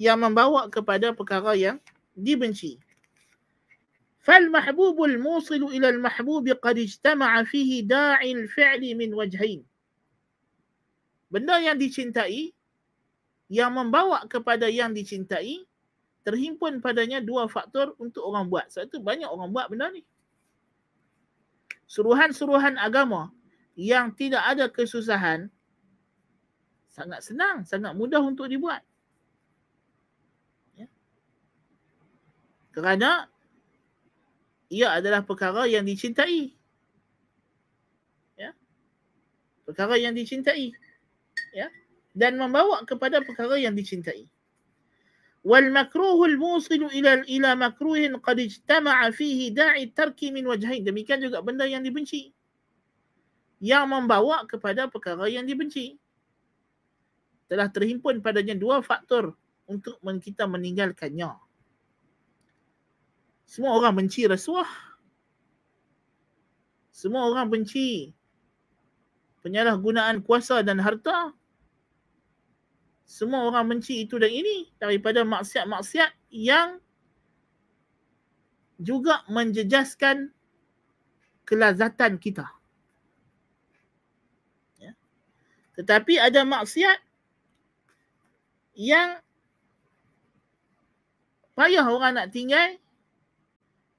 yang membawa kepada perkara yang dibenci. Fal mahbubul musilu ila al mahbubi qad ijtama'a fihi da'i al fi'li min wajhain. Benda yang dicintai yang membawa kepada yang dicintai terhimpun padanya dua faktor untuk orang buat. Sebab itu banyak orang buat benda ni. Suruhan-suruhan agama yang tidak ada kesusahan sangat senang, sangat mudah untuk dibuat. Ya. Kerana ia adalah perkara yang dicintai. Ya. Perkara yang dicintai. Ya. Dan membawa kepada perkara yang dicintai. والمكروه الموصل الى الى مكروه قد اجتمع فيه داعي الترك من وجهين demikian juga benda yang dibenci yang membawa kepada perkara yang dibenci telah terhimpun padanya dua faktor untuk kita meninggalkannya semua orang benci rasuah semua orang benci penyalahgunaan kuasa dan harta semua orang benci itu dan ini daripada maksiat-maksiat yang juga menjejaskan kelazatan kita. Ya. Tetapi ada maksiat yang payah orang nak tinggal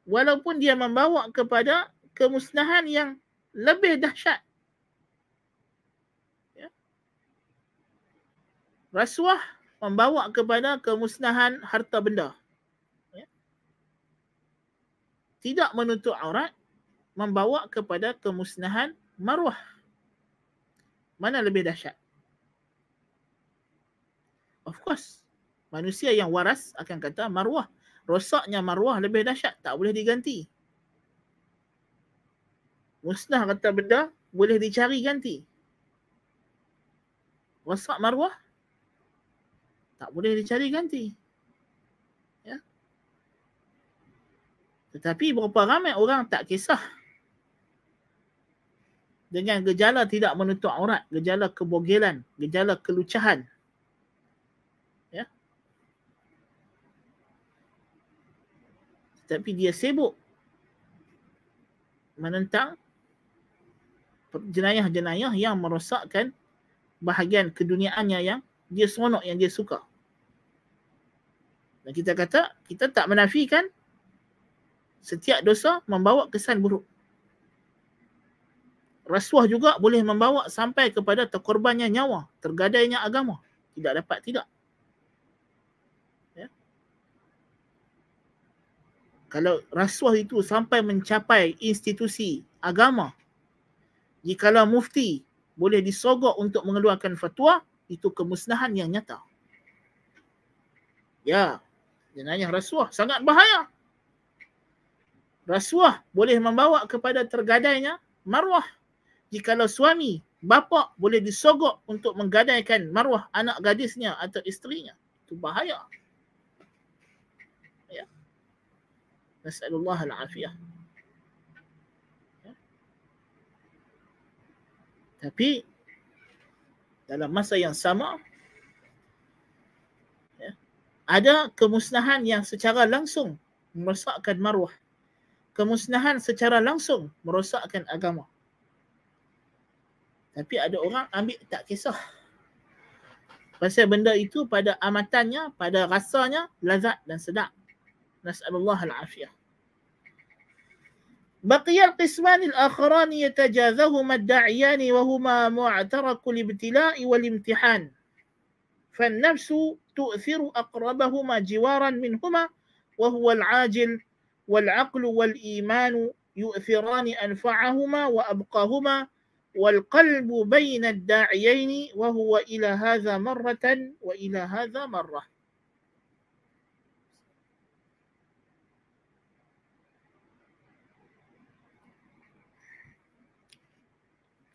walaupun dia membawa kepada kemusnahan yang lebih dahsyat rasuah membawa kepada kemusnahan harta benda. Ya. Tidak menutup aurat membawa kepada kemusnahan maruah. Mana lebih dahsyat? Of course, manusia yang waras akan kata maruah. Rosaknya maruah lebih dahsyat, tak boleh diganti. Musnah kata benda boleh dicari ganti. Rosak maruah tak boleh dicari ganti. Ya. Tetapi berapa ramai orang tak kisah dengan gejala tidak menutup aurat, gejala kebogelan, gejala kelucahan. Ya. Tetapi dia sibuk menentang jenayah-jenayah yang merosakkan bahagian keduniaannya yang dia seronok yang dia suka. Dan kita kata, kita tak menafikan setiap dosa membawa kesan buruk. Rasuah juga boleh membawa sampai kepada terkorbannya nyawa, tergadainya agama. Tidak dapat tidak. Ya. Kalau rasuah itu sampai mencapai institusi agama, jikalau mufti boleh disogok untuk mengeluarkan fatwa, itu kemusnahan yang nyata. Ya, jenayah rasuah sangat bahaya. Rasuah boleh membawa kepada tergadainya marwah jikalau suami, bapa boleh disogok untuk menggadaikan maruah anak gadisnya atau isterinya. Itu bahaya. Ya. Nas'alullah al-afiyah. Ya. Tapi dalam masa yang sama ya, ada kemusnahan yang secara langsung merosakkan maruah. Kemusnahan secara langsung merosakkan agama. Tapi ada orang ambil tak kisah. Pasal benda itu pada amatannya, pada rasanya lazat dan sedap. Nas'alullah al-afiyah. بقي القسمان الآخران يتجاذهما الداعيان وهما معترك الابتلاء والامتحان. فالنفس تؤثر أقربهما جوارا منهما وهو العاجل والعقل والإيمان يؤثران أنفعهما وأبقاهما والقلب بين الداعيين وهو إلى هذا مرة وإلى هذا مرة.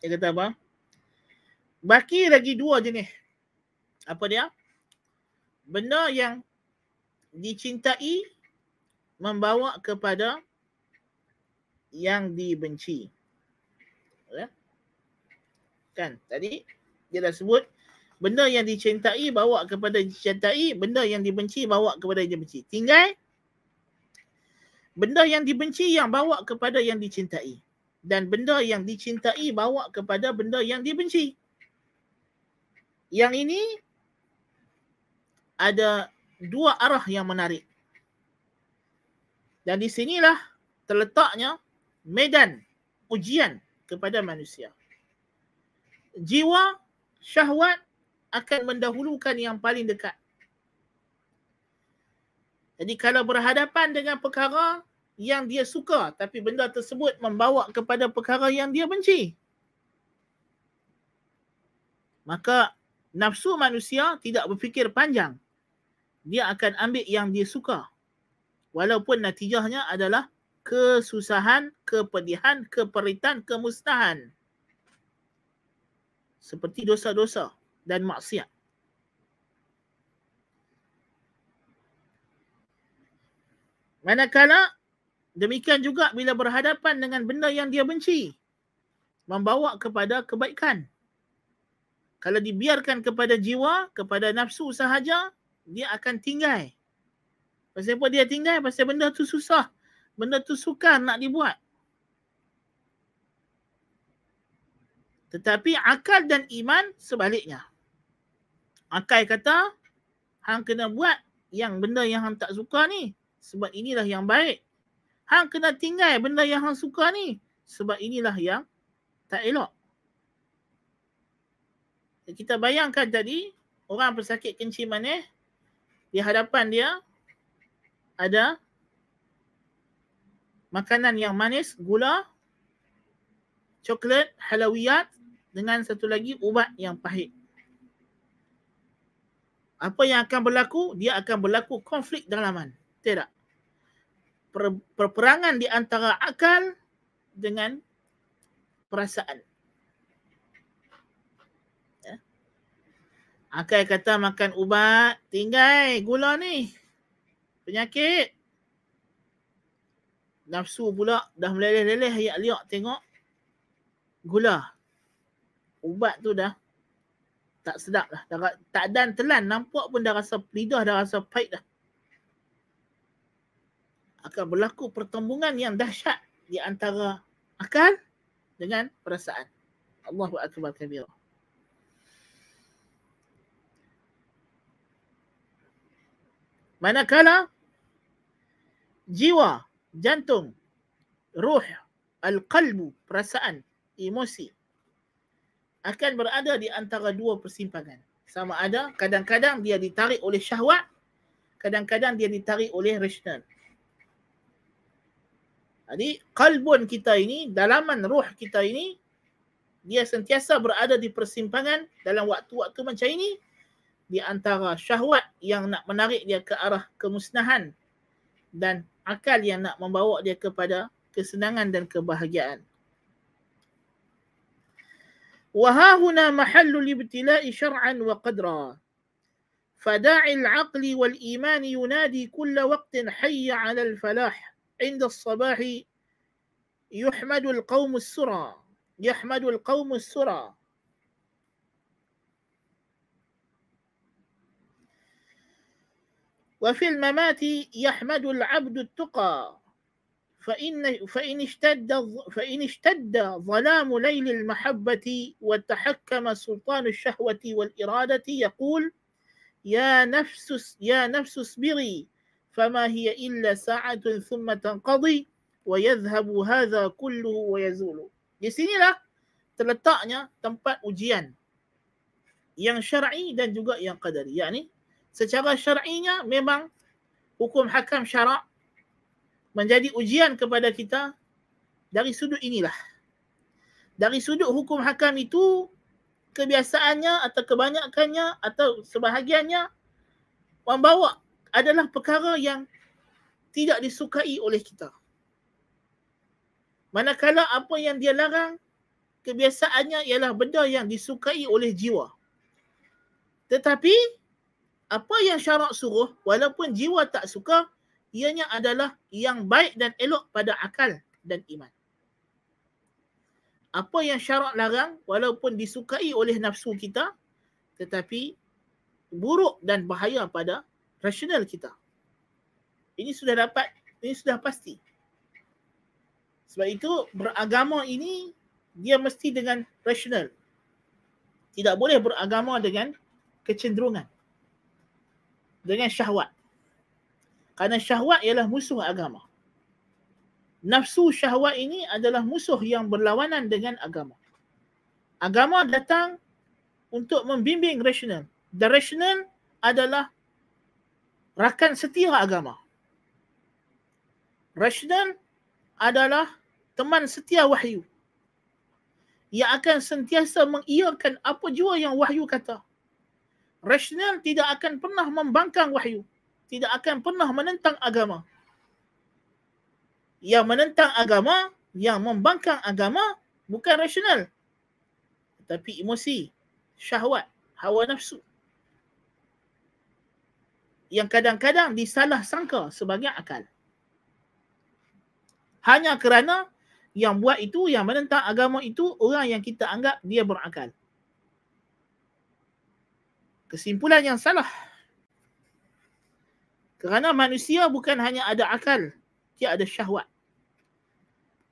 Dia kata apa? Baki lagi dua jenis. Apa dia? Benda yang dicintai membawa kepada yang dibenci. Ya? Kan tadi dia dah sebut benda yang dicintai bawa kepada dicintai, benda yang dibenci bawa kepada yang dibenci. Tinggal benda yang dibenci yang bawa kepada yang dicintai dan benda yang dicintai bawa kepada benda yang dibenci. Yang ini ada dua arah yang menarik. Dan di sinilah terletaknya medan ujian kepada manusia jiwa syahwat akan mendahulukan yang paling dekat. Jadi kalau berhadapan dengan perkara yang dia suka tapi benda tersebut membawa kepada perkara yang dia benci. Maka nafsu manusia tidak berfikir panjang. Dia akan ambil yang dia suka. Walaupun natijahnya adalah kesusahan, kepedihan, keperitan, kemusnahan seperti dosa-dosa dan maksiat. Manakala demikian juga bila berhadapan dengan benda yang dia benci membawa kepada kebaikan. Kalau dibiarkan kepada jiwa, kepada nafsu sahaja, dia akan tinggal. Pasal apa dia tinggal? Pasal benda tu susah. Benda tu sukar nak dibuat. Tetapi akal dan iman sebaliknya. Akal kata, hang kena buat yang benda yang hang tak suka ni. Sebab inilah yang baik. Hang kena tinggal benda yang hang suka ni. Sebab inilah yang tak elok. Kita bayangkan tadi, orang pesakit kencing manis, di hadapan dia ada makanan yang manis, gula, coklat, halawiyat, dengan satu lagi ubat yang pahit. Apa yang akan berlaku? Dia akan berlaku konflik dalaman. Tidak. Per, perperangan di antara akal dengan perasaan. Ya. Akal kata makan ubat, tinggal gula ni. Penyakit. Nafsu pula dah meleleh-leleh ayat liak tengok gula ubat tu dah tak sedap lah. Dah, tak dan telan. Nampak pun dah rasa lidah dah rasa pahit dah. Akan berlaku pertembungan yang dahsyat di antara akal dengan perasaan. Allahu Akbar kabir. Manakala jiwa jantung, ruh, al-qalbu, perasaan, emosi akan berada di antara dua persimpangan. Sama ada kadang-kadang dia ditarik oleh syahwat, kadang-kadang dia ditarik oleh rasional. Jadi kalbun kita ini, dalaman ruh kita ini, dia sentiasa berada di persimpangan dalam waktu-waktu macam ini di antara syahwat yang nak menarik dia ke arah kemusnahan dan akal yang nak membawa dia kepada kesenangan dan kebahagiaan. وها هنا محل الابتلاء شرعا وقدرا فداعي العقل والإيمان ينادي كل وقت حي على الفلاح عند الصباح يحمد القوم السرى يحمد القوم السرى. وفي الممات يحمد العبد التقى فإن فإن اشتد فإن اشتد ظلام ليل المحبة وتحكم سلطان الشهوة والإرادة يقول يا نفس يا نفس اصبري فما هي إلا ساعة ثم تنقضي ويذهب هذا كله ويزول. Di sinilah terletaknya tempat ujian yang syar'i dan juga yang qadari. Yani secara syar'inya memang hukum hakam syarak menjadi ujian kepada kita dari sudut inilah. Dari sudut hukum hakam itu kebiasaannya atau kebanyakannya atau sebahagiannya membawa adalah perkara yang tidak disukai oleh kita. Manakala apa yang dia larang kebiasaannya ialah benda yang disukai oleh jiwa. Tetapi apa yang syarak suruh walaupun jiwa tak suka ianya adalah yang baik dan elok pada akal dan iman. Apa yang syarak larang walaupun disukai oleh nafsu kita tetapi buruk dan bahaya pada rasional kita. Ini sudah dapat, ini sudah pasti. Sebab itu beragama ini dia mesti dengan rasional. Tidak boleh beragama dengan kecenderungan. Dengan syahwat. Kerana syahwat ialah musuh agama. Nafsu syahwat ini adalah musuh yang berlawanan dengan agama. Agama datang untuk membimbing rasional. Dan rasional adalah rakan setia agama. Rasional adalah teman setia wahyu. Ia akan sentiasa mengiyakan apa jua yang wahyu kata. Rasional tidak akan pernah membangkang wahyu tidak akan pernah menentang agama. Yang menentang agama, yang membangkang agama bukan rasional. Tetapi emosi, syahwat, hawa nafsu. Yang kadang-kadang disalah sangka sebagai akal. Hanya kerana yang buat itu, yang menentang agama itu, orang yang kita anggap dia berakal. Kesimpulan yang salah. Kerana manusia bukan hanya ada akal, dia ada syahwat.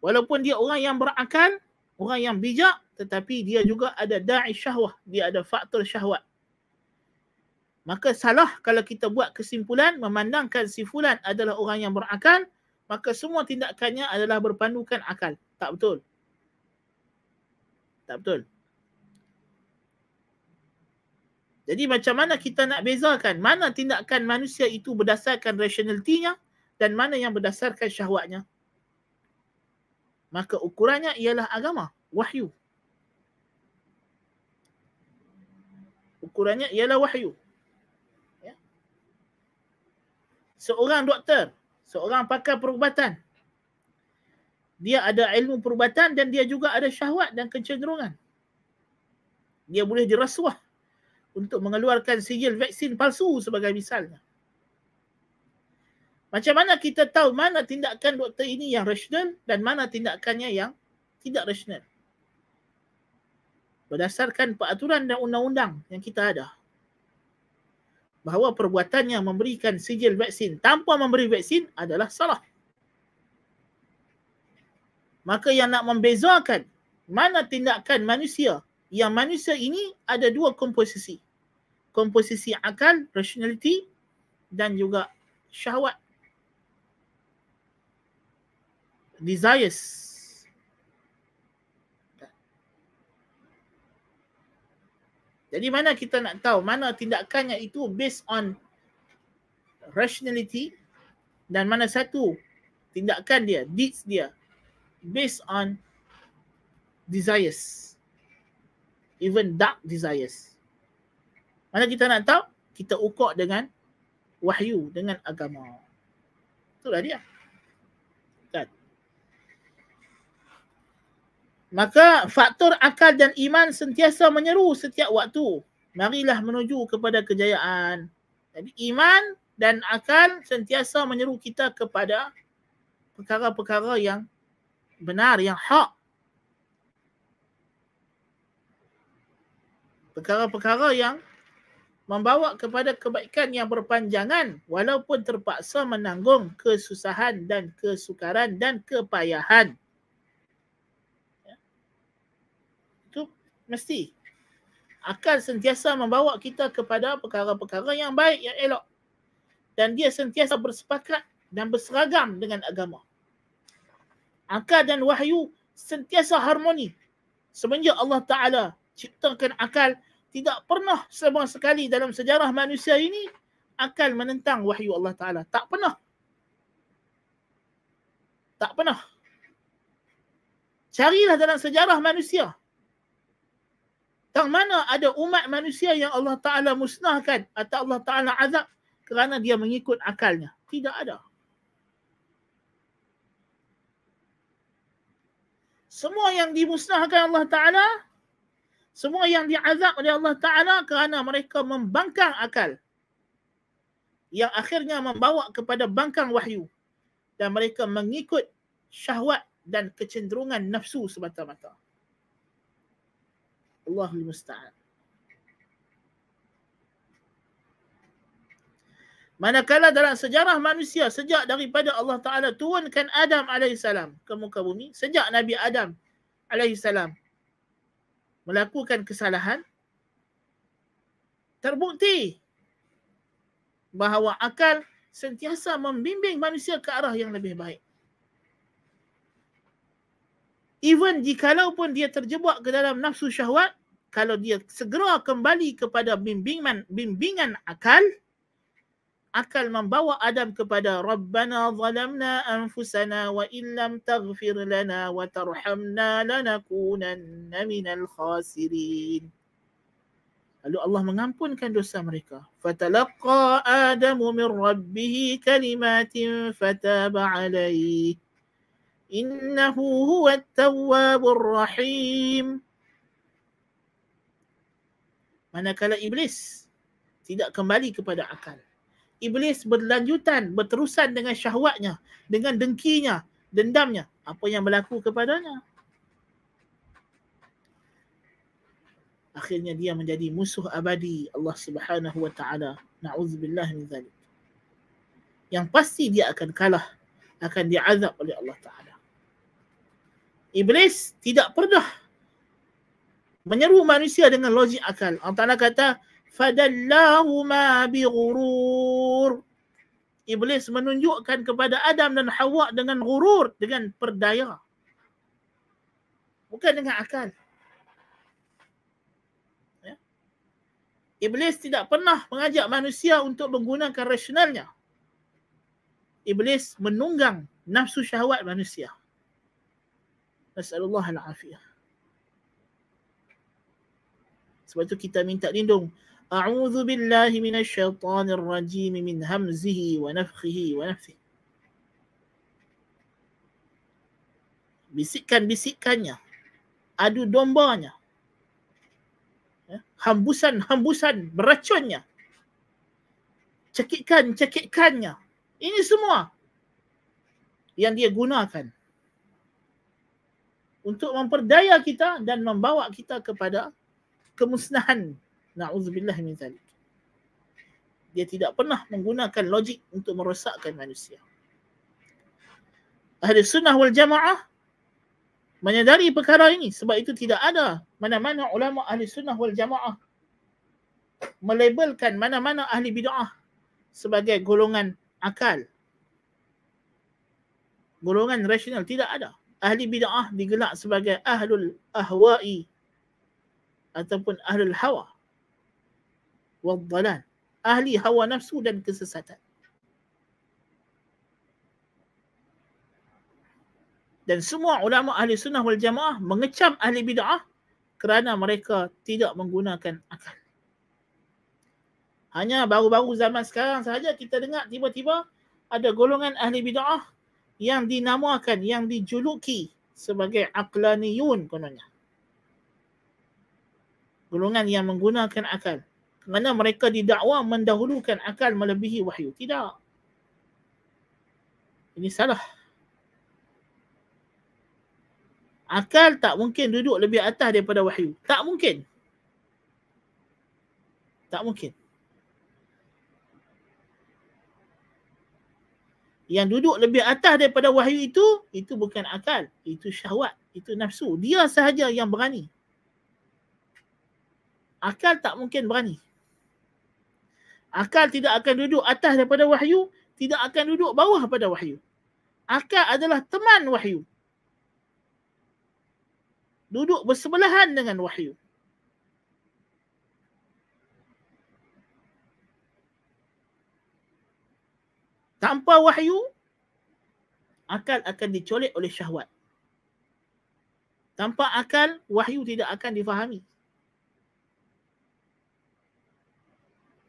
Walaupun dia orang yang berakal, orang yang bijak, tetapi dia juga ada da'i syahwat, dia ada faktor syahwat. Maka salah kalau kita buat kesimpulan memandangkan si fulan adalah orang yang berakal, maka semua tindakannya adalah berpandukan akal. Tak betul. Tak betul. Jadi macam mana kita nak bezakan mana tindakan manusia itu berdasarkan rasionalitinya dan mana yang berdasarkan syahwatnya? Maka ukurannya ialah agama, wahyu. Ukurannya ialah wahyu. Ya. Seorang doktor, seorang pakar perubatan, dia ada ilmu perubatan dan dia juga ada syahwat dan kecenderungan. Dia boleh dirasuah untuk mengeluarkan sijil vaksin palsu sebagai misalnya. Macam mana kita tahu mana tindakan doktor ini yang rasional dan mana tindakannya yang tidak rasional? Berdasarkan peraturan dan undang-undang yang kita ada. Bahawa perbuatannya memberikan sijil vaksin tanpa memberi vaksin adalah salah. Maka yang nak membezakan mana tindakan manusia yang manusia ini ada dua komposisi. Komposisi akal, rationality dan juga syahwat. desires. Jadi mana kita nak tahu mana tindakannya itu based on rationality dan mana satu tindakan dia, deeds dia based on desires. Even dark desires. Mana kita nak tahu? Kita ukur dengan wahyu, dengan agama. Itulah dia. Kan? Maka faktor akal dan iman sentiasa menyeru setiap waktu. Marilah menuju kepada kejayaan. Jadi iman dan akal sentiasa menyeru kita kepada perkara-perkara yang benar, yang hak. Perkara-perkara yang membawa kepada kebaikan yang berpanjangan walaupun terpaksa menanggung kesusahan dan kesukaran dan kepayahan. Mesti akal sentiasa membawa kita kepada perkara-perkara yang baik, yang elok. Dan dia sentiasa bersepakat dan berseragam dengan agama. Akal dan wahyu sentiasa harmoni. Semenjak Allah Ta'ala ciptakan akal, tidak pernah sama sekali dalam sejarah manusia ini akal menentang wahyu Allah Ta'ala. Tak pernah. Tak pernah. Carilah dalam sejarah manusia. Tang mana ada umat manusia yang Allah Ta'ala musnahkan atau Allah Ta'ala azab kerana dia mengikut akalnya? Tidak ada. Semua yang dimusnahkan Allah Ta'ala, semua yang diazab oleh Allah Ta'ala kerana mereka membangkang akal. Yang akhirnya membawa kepada bangkang wahyu. Dan mereka mengikut syahwat dan kecenderungan nafsu semata-mata. Allahul Musta'an. Manakala dalam sejarah manusia sejak daripada Allah Ta'ala turunkan Adam AS ke muka bumi, sejak Nabi Adam AS melakukan kesalahan, terbukti bahawa akal sentiasa membimbing manusia ke arah yang lebih baik. Even jikalau pun dia terjebak ke dalam nafsu syahwat, kalau dia segera kembali kepada bimbingan bimbingan akal akal membawa Adam kepada Rabbana zalamna anfusana wa illam taghfir lana wa tarhamna lanakunanna minal khasirin Lalu Allah mengampunkan dosa mereka. Fatalaqa Adamu min rabbih kalimatin fataba alaih. Innahu huwa at-tawwabur rahim manakala iblis tidak kembali kepada akal. Iblis berlanjutan, berterusan dengan syahwatnya, dengan dengkinya, dendamnya. Apa yang berlaku kepadanya? Akhirnya dia menjadi musuh abadi Allah Subhanahu wa taala. Nauzubillah min zalik. Yang pasti dia akan kalah, akan diazab oleh Allah taala. Iblis tidak pernah menyeru manusia dengan logik akal. Allah Ta'ala kata, فَدَلَّهُمَا بِغُرُورِ Iblis menunjukkan kepada Adam dan Hawa dengan gurur, dengan perdaya. Bukan dengan akal. Ya? Iblis tidak pernah mengajak manusia untuk menggunakan rasionalnya. Iblis menunggang nafsu syahwat manusia. Masalullah al-afiyah. Sebab tu kita minta lindung. A'udzu billahi minasyaitonir rajim min hamzihi wa nafthihi wa nafthihi. Bisikan-bisikannya. Adu dombanya. Ya, hambusan-hambusan beracunnya. Cekikan-cekikannya. Ini semua yang dia gunakan untuk memperdaya kita dan membawa kita kepada kemusnahan. Na'udzubillah min zalik. Dia tidak pernah menggunakan logik untuk merosakkan manusia. Ahli sunnah wal jamaah menyadari perkara ini. Sebab itu tidak ada mana-mana ulama ahli sunnah wal jamaah melabelkan mana-mana ahli bid'ah sebagai golongan akal. golongan rasional tidak ada. Ahli bid'ah digelak sebagai ahlul ahwa'i ataupun ahlul hawa wal dalal. Ahli hawa nafsu dan kesesatan. Dan semua ulama ahli sunnah wal jamaah mengecam ahli bid'ah kerana mereka tidak menggunakan akal. Hanya baru-baru zaman sekarang sahaja kita dengar tiba-tiba ada golongan ahli bid'ah yang dinamakan, yang dijuluki sebagai aqlaniyun kononnya. Golongan yang menggunakan akal. Kerana mereka didakwa mendahulukan akal melebihi wahyu. Tidak. Ini salah. Akal tak mungkin duduk lebih atas daripada wahyu. Tak mungkin. Tak mungkin. yang duduk lebih atas daripada wahyu itu, itu bukan akal. Itu syahwat. Itu nafsu. Dia sahaja yang berani. Akal tak mungkin berani. Akal tidak akan duduk atas daripada wahyu. Tidak akan duduk bawah pada wahyu. Akal adalah teman wahyu. Duduk bersebelahan dengan wahyu. tanpa wahyu akal akan dicolek oleh syahwat tanpa akal wahyu tidak akan difahami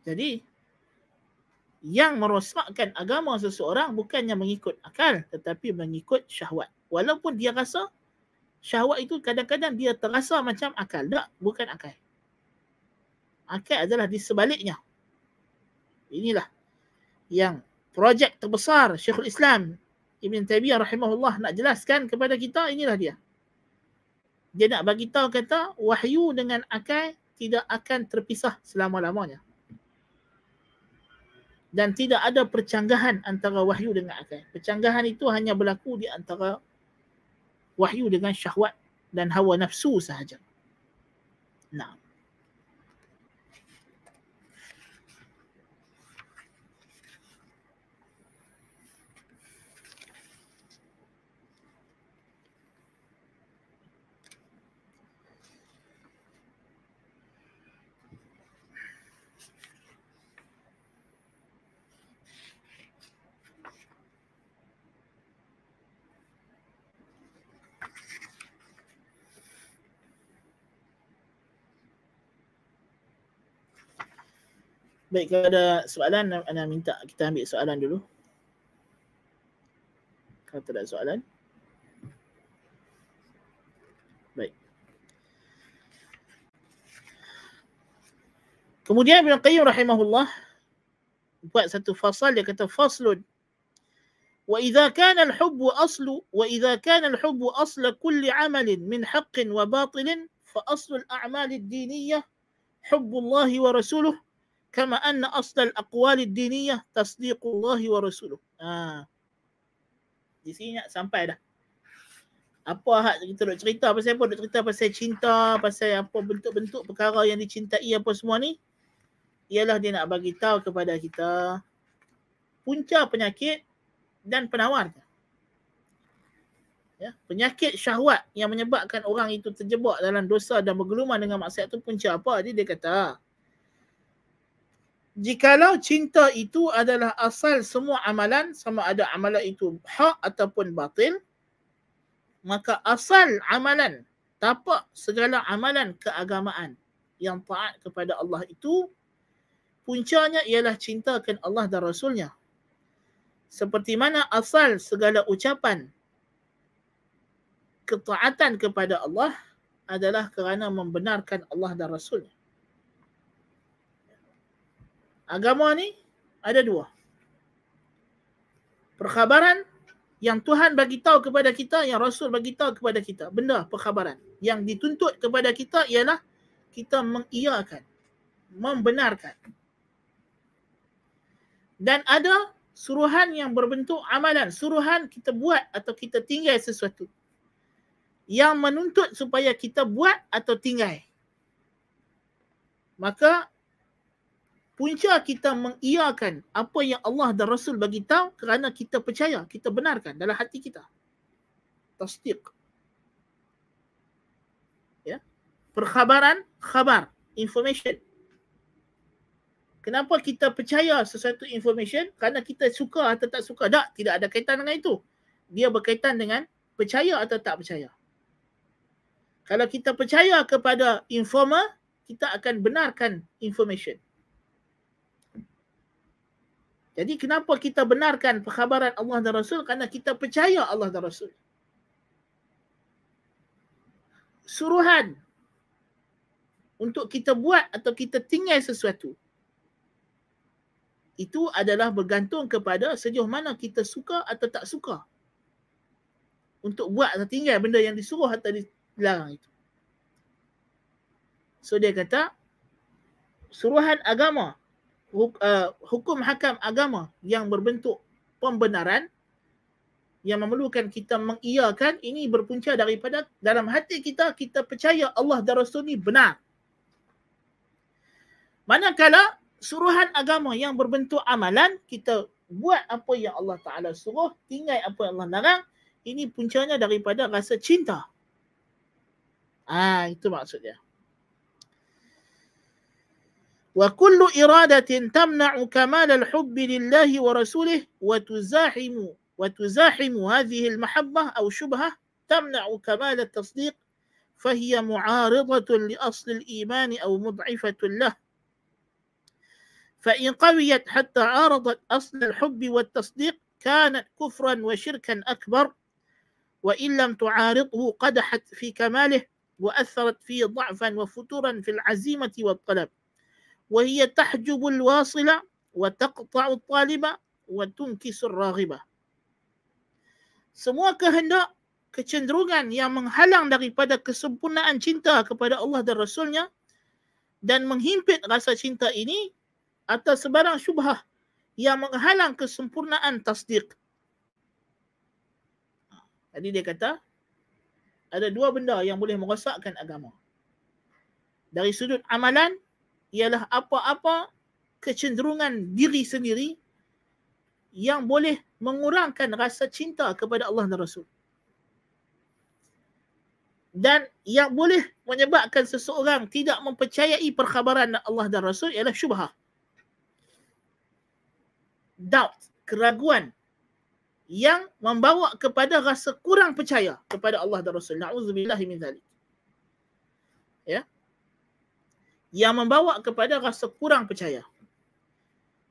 jadi yang merosakkan agama seseorang bukannya mengikut akal tetapi mengikut syahwat walaupun dia rasa syahwat itu kadang-kadang dia terasa macam akal tak bukan akal akal adalah di sebaliknya inilah yang projek terbesar Syekhul Islam Ibn Taymiyah rahimahullah nak jelaskan kepada kita inilah dia. Dia nak bagi tahu kata wahyu dengan akal tidak akan terpisah selama-lamanya. Dan tidak ada percanggahan antara wahyu dengan akal. Percanggahan itu hanya berlaku di antara wahyu dengan syahwat dan hawa nafsu sahaja. Nah. Baik, kalau ada soalan, Ana minta kita ambil soalan dulu. Kalau tak ada soalan. Baik. Kemudian Ibn Qayyim rahimahullah buat satu fasal dia kata faslun وإذا كان الحب أصل وإذا كان الحب أصل كل عمل من حق وباطل فأصل الأعمال الدينية حب الله ورسوله kama anna asal aqwal diniyah tasdiqullah wa rasuluh. Ha. Di sini nak sampai dah. Apa hak kita nak cerita pasal apa? Nak cerita pasal cinta, pasal apa bentuk-bentuk perkara yang dicintai apa semua ni? Ialah dia nak bagi tahu kepada kita punca penyakit dan penawarnya. Ya, penyakit syahwat yang menyebabkan orang itu terjebak dalam dosa dan bergeluman dengan maksiat itu punca apa? Dia, dia kata, jikalau cinta itu adalah asal semua amalan sama ada amalan itu hak ataupun batil maka asal amalan tapak segala amalan keagamaan yang taat kepada Allah itu puncanya ialah cintakan Allah dan Rasulnya. Seperti mana asal segala ucapan ketaatan kepada Allah adalah kerana membenarkan Allah dan Rasulnya agama ni ada dua. Perkhabaran yang Tuhan bagi tahu kepada kita, yang Rasul bagi tahu kepada kita. Benda perkhabaran. Yang dituntut kepada kita ialah kita mengiyakan, membenarkan. Dan ada suruhan yang berbentuk amalan. Suruhan kita buat atau kita tinggal sesuatu. Yang menuntut supaya kita buat atau tinggal. Maka punca kita mengiyakan apa yang Allah dan Rasul bagi tahu kerana kita percaya, kita benarkan dalam hati kita. Tasdiq. Ya. Perkhabaran, khabar, information. Kenapa kita percaya sesuatu information? Kerana kita suka atau tak suka. Tak, tidak ada kaitan dengan itu. Dia berkaitan dengan percaya atau tak percaya. Kalau kita percaya kepada informer, kita akan benarkan information. Jadi kenapa kita benarkan perkhabaran Allah dan Rasul? Kerana kita percaya Allah dan Rasul. Suruhan untuk kita buat atau kita tinggal sesuatu. Itu adalah bergantung kepada sejauh mana kita suka atau tak suka. Untuk buat atau tinggal benda yang disuruh atau dilarang itu. So dia kata, suruhan agama hukum hakam agama yang berbentuk pembenaran yang memerlukan kita mengiyakan ini berpunca daripada dalam hati kita kita percaya Allah dan Rasul ni benar. Manakala suruhan agama yang berbentuk amalan kita buat apa yang Allah Taala suruh, tinggal apa yang Allah larang, ini puncanya daripada rasa cinta. Ah itu maksudnya. وكل إرادة تمنع كمال الحب لله ورسوله وتزاحم وتزاحم هذه المحبة أو شبهة تمنع كمال التصديق فهي معارضة لأصل الإيمان أو مضعفة له. فإن قويت حتى عارضت أصل الحب والتصديق كانت كفرا وشركا أكبر وإن لم تعارضه قدحت في كماله وأثرت فيه ضعفا وفتورا في العزيمة والطلب. وهي تحجب الواصلة وتقطع الطالبة وتنكس الراغبة semua kehendak kecenderungan yang menghalang daripada kesempurnaan cinta kepada Allah dan Rasulnya dan menghimpit rasa cinta ini atau sebarang syubhah yang menghalang kesempurnaan tasdik. Jadi dia kata ada dua benda yang boleh merosakkan agama. Dari sudut amalan ialah apa-apa kecenderungan diri sendiri yang boleh mengurangkan rasa cinta kepada Allah dan Rasul. Dan yang boleh menyebabkan seseorang tidak mempercayai perkhabaran Allah dan Rasul ialah syubhah. Doubt, keraguan yang membawa kepada rasa kurang percaya kepada Allah dan Rasul. Na'udzubillah min zalik. Ya yang membawa kepada rasa kurang percaya.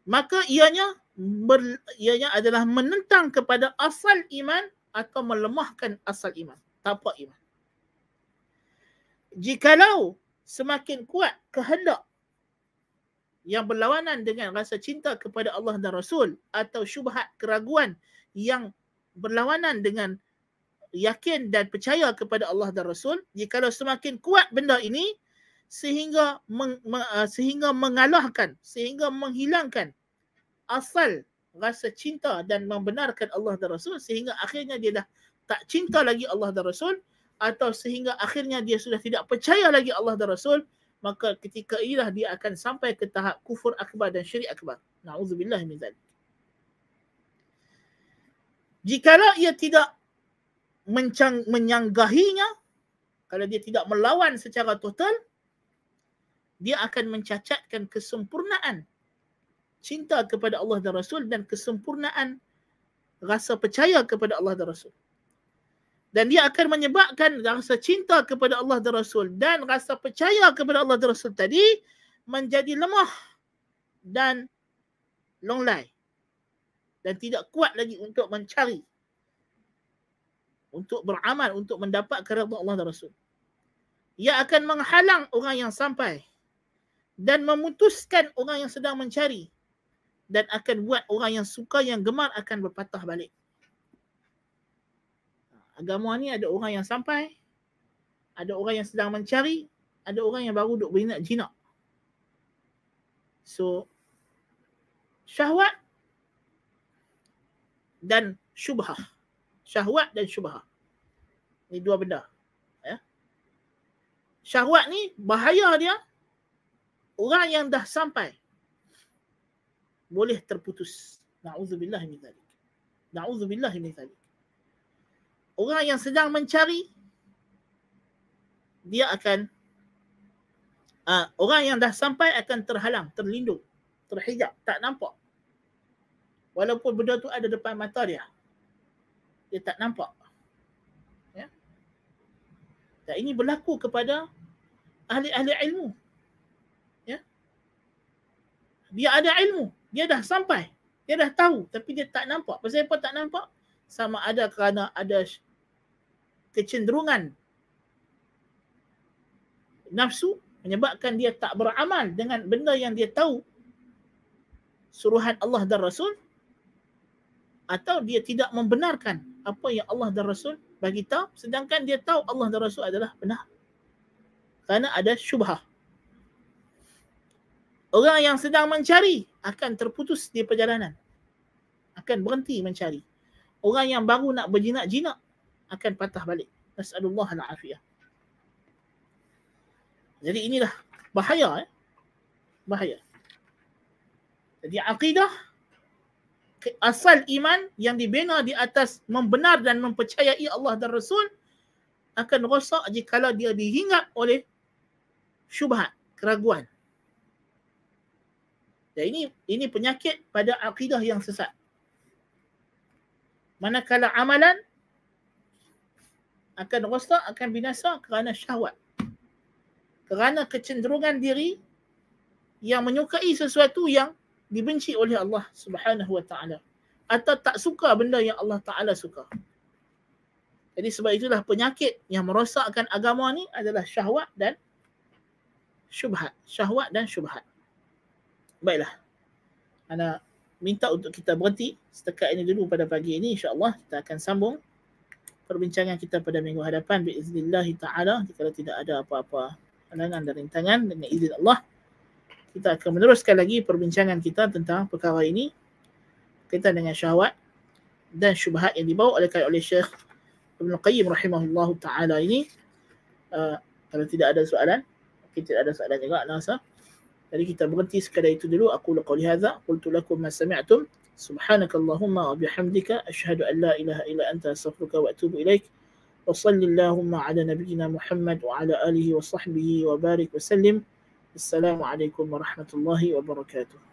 Maka ianya ber, ianya adalah menentang kepada asal iman atau melemahkan asal iman, tapak iman. Jikalau semakin kuat kehendak yang berlawanan dengan rasa cinta kepada Allah dan Rasul atau syubhat keraguan yang berlawanan dengan yakin dan percaya kepada Allah dan Rasul, jikalau semakin kuat benda ini, sehingga meng, me, uh, sehingga mengalahkan sehingga menghilangkan asal rasa cinta dan membenarkan Allah dan Rasul sehingga akhirnya dia dah tak cinta lagi Allah dan Rasul atau sehingga akhirnya dia sudah tidak percaya lagi Allah dan Rasul maka ketika inilah dia akan sampai ke tahap kufur akbar dan syirik akbar. Naudzubillah min zalik. Jikalau ia tidak mencang, menyanggahinya kalau dia tidak melawan secara total dia akan mencacatkan kesempurnaan cinta kepada Allah dan Rasul dan kesempurnaan rasa percaya kepada Allah dan Rasul. Dan dia akan menyebabkan rasa cinta kepada Allah dan Rasul dan rasa percaya kepada Allah dan Rasul tadi menjadi lemah dan longlai dan tidak kuat lagi untuk mencari untuk beramal untuk mendapat kerana Allah dan Rasul. Ia akan menghalang orang yang sampai dan memutuskan orang yang sedang mencari dan akan buat orang yang suka yang gemar akan berpatah balik. Agama ni ada orang yang sampai, ada orang yang sedang mencari, ada orang yang baru duk berinat jinak. So, syahwat dan syubhah. Syahwat dan syubhah. Ini dua benda. Ya. Syahwat ni bahaya dia orang yang dah sampai boleh terputus. Na'udzubillah min dzalik. Na'udzubillah min dzalik. Orang yang sedang mencari dia akan uh, orang yang dah sampai akan terhalang, terlindung, terhijab, tak nampak. Walaupun benda tu ada depan mata dia. Dia tak nampak. Ya. Dan ini berlaku kepada ahli-ahli ilmu. Dia ada ilmu, dia dah sampai. Dia dah tahu tapi dia tak nampak. Pasal apa tak nampak? Sama ada kerana ada kecenderungan nafsu menyebabkan dia tak beramal dengan benda yang dia tahu suruhan Allah dan Rasul atau dia tidak membenarkan apa yang Allah dan Rasul bagi tahu sedangkan dia tahu Allah dan Rasul adalah benar kerana ada syubhah orang yang sedang mencari akan terputus di perjalanan akan berhenti mencari orang yang baru nak berjinak-jinak akan patah balik nasallallahu alaihi jadi inilah bahaya eh. Bahaya. Jadi akidah asal iman yang dibina di atas membenar dan mempercayai Allah dan Rasul akan rosak jika dia dihinggap oleh syubhat, keraguan. Dan ini ini penyakit pada akidah yang sesat. Manakala amalan akan rosak, akan binasa kerana syahwat kerana kecenderungan diri yang menyukai sesuatu yang dibenci oleh Allah Subhanahu wa taala atau tak suka benda yang Allah taala suka. Jadi sebab itulah penyakit yang merosakkan agama ni adalah syahwat dan syubhat. Syahwat dan syubhat. Baiklah. Ana minta untuk kita berhenti setakat ini dulu pada pagi ini. insya-Allah kita akan sambung perbincangan kita pada minggu hadapan. Biiznillah taala. Jika tidak ada apa-apa halangan dan rintangan dengan izin Allah kita akan meneruskan lagi perbincangan kita tentang perkara ini. Kaitan dengan syahwat dan syubhat yang dibawa oleh oleh Syekh Ibn Qayyim rahimahullahu taala ini. Uh, kalau tidak ada soalan kita tidak ada soalan juga nasa jadi kita berhenti sekadar itu dulu aku laqul hadza qultu lakum ma sami'tum wa bihamdika asyhadu an la ilaha illa anta astaghfiruka wa atubu ilaik وصل اللهم على نبينا محمد وعلى آله وصحبه وبارك وسلم السلام عليكم ورحمة الله وبركاته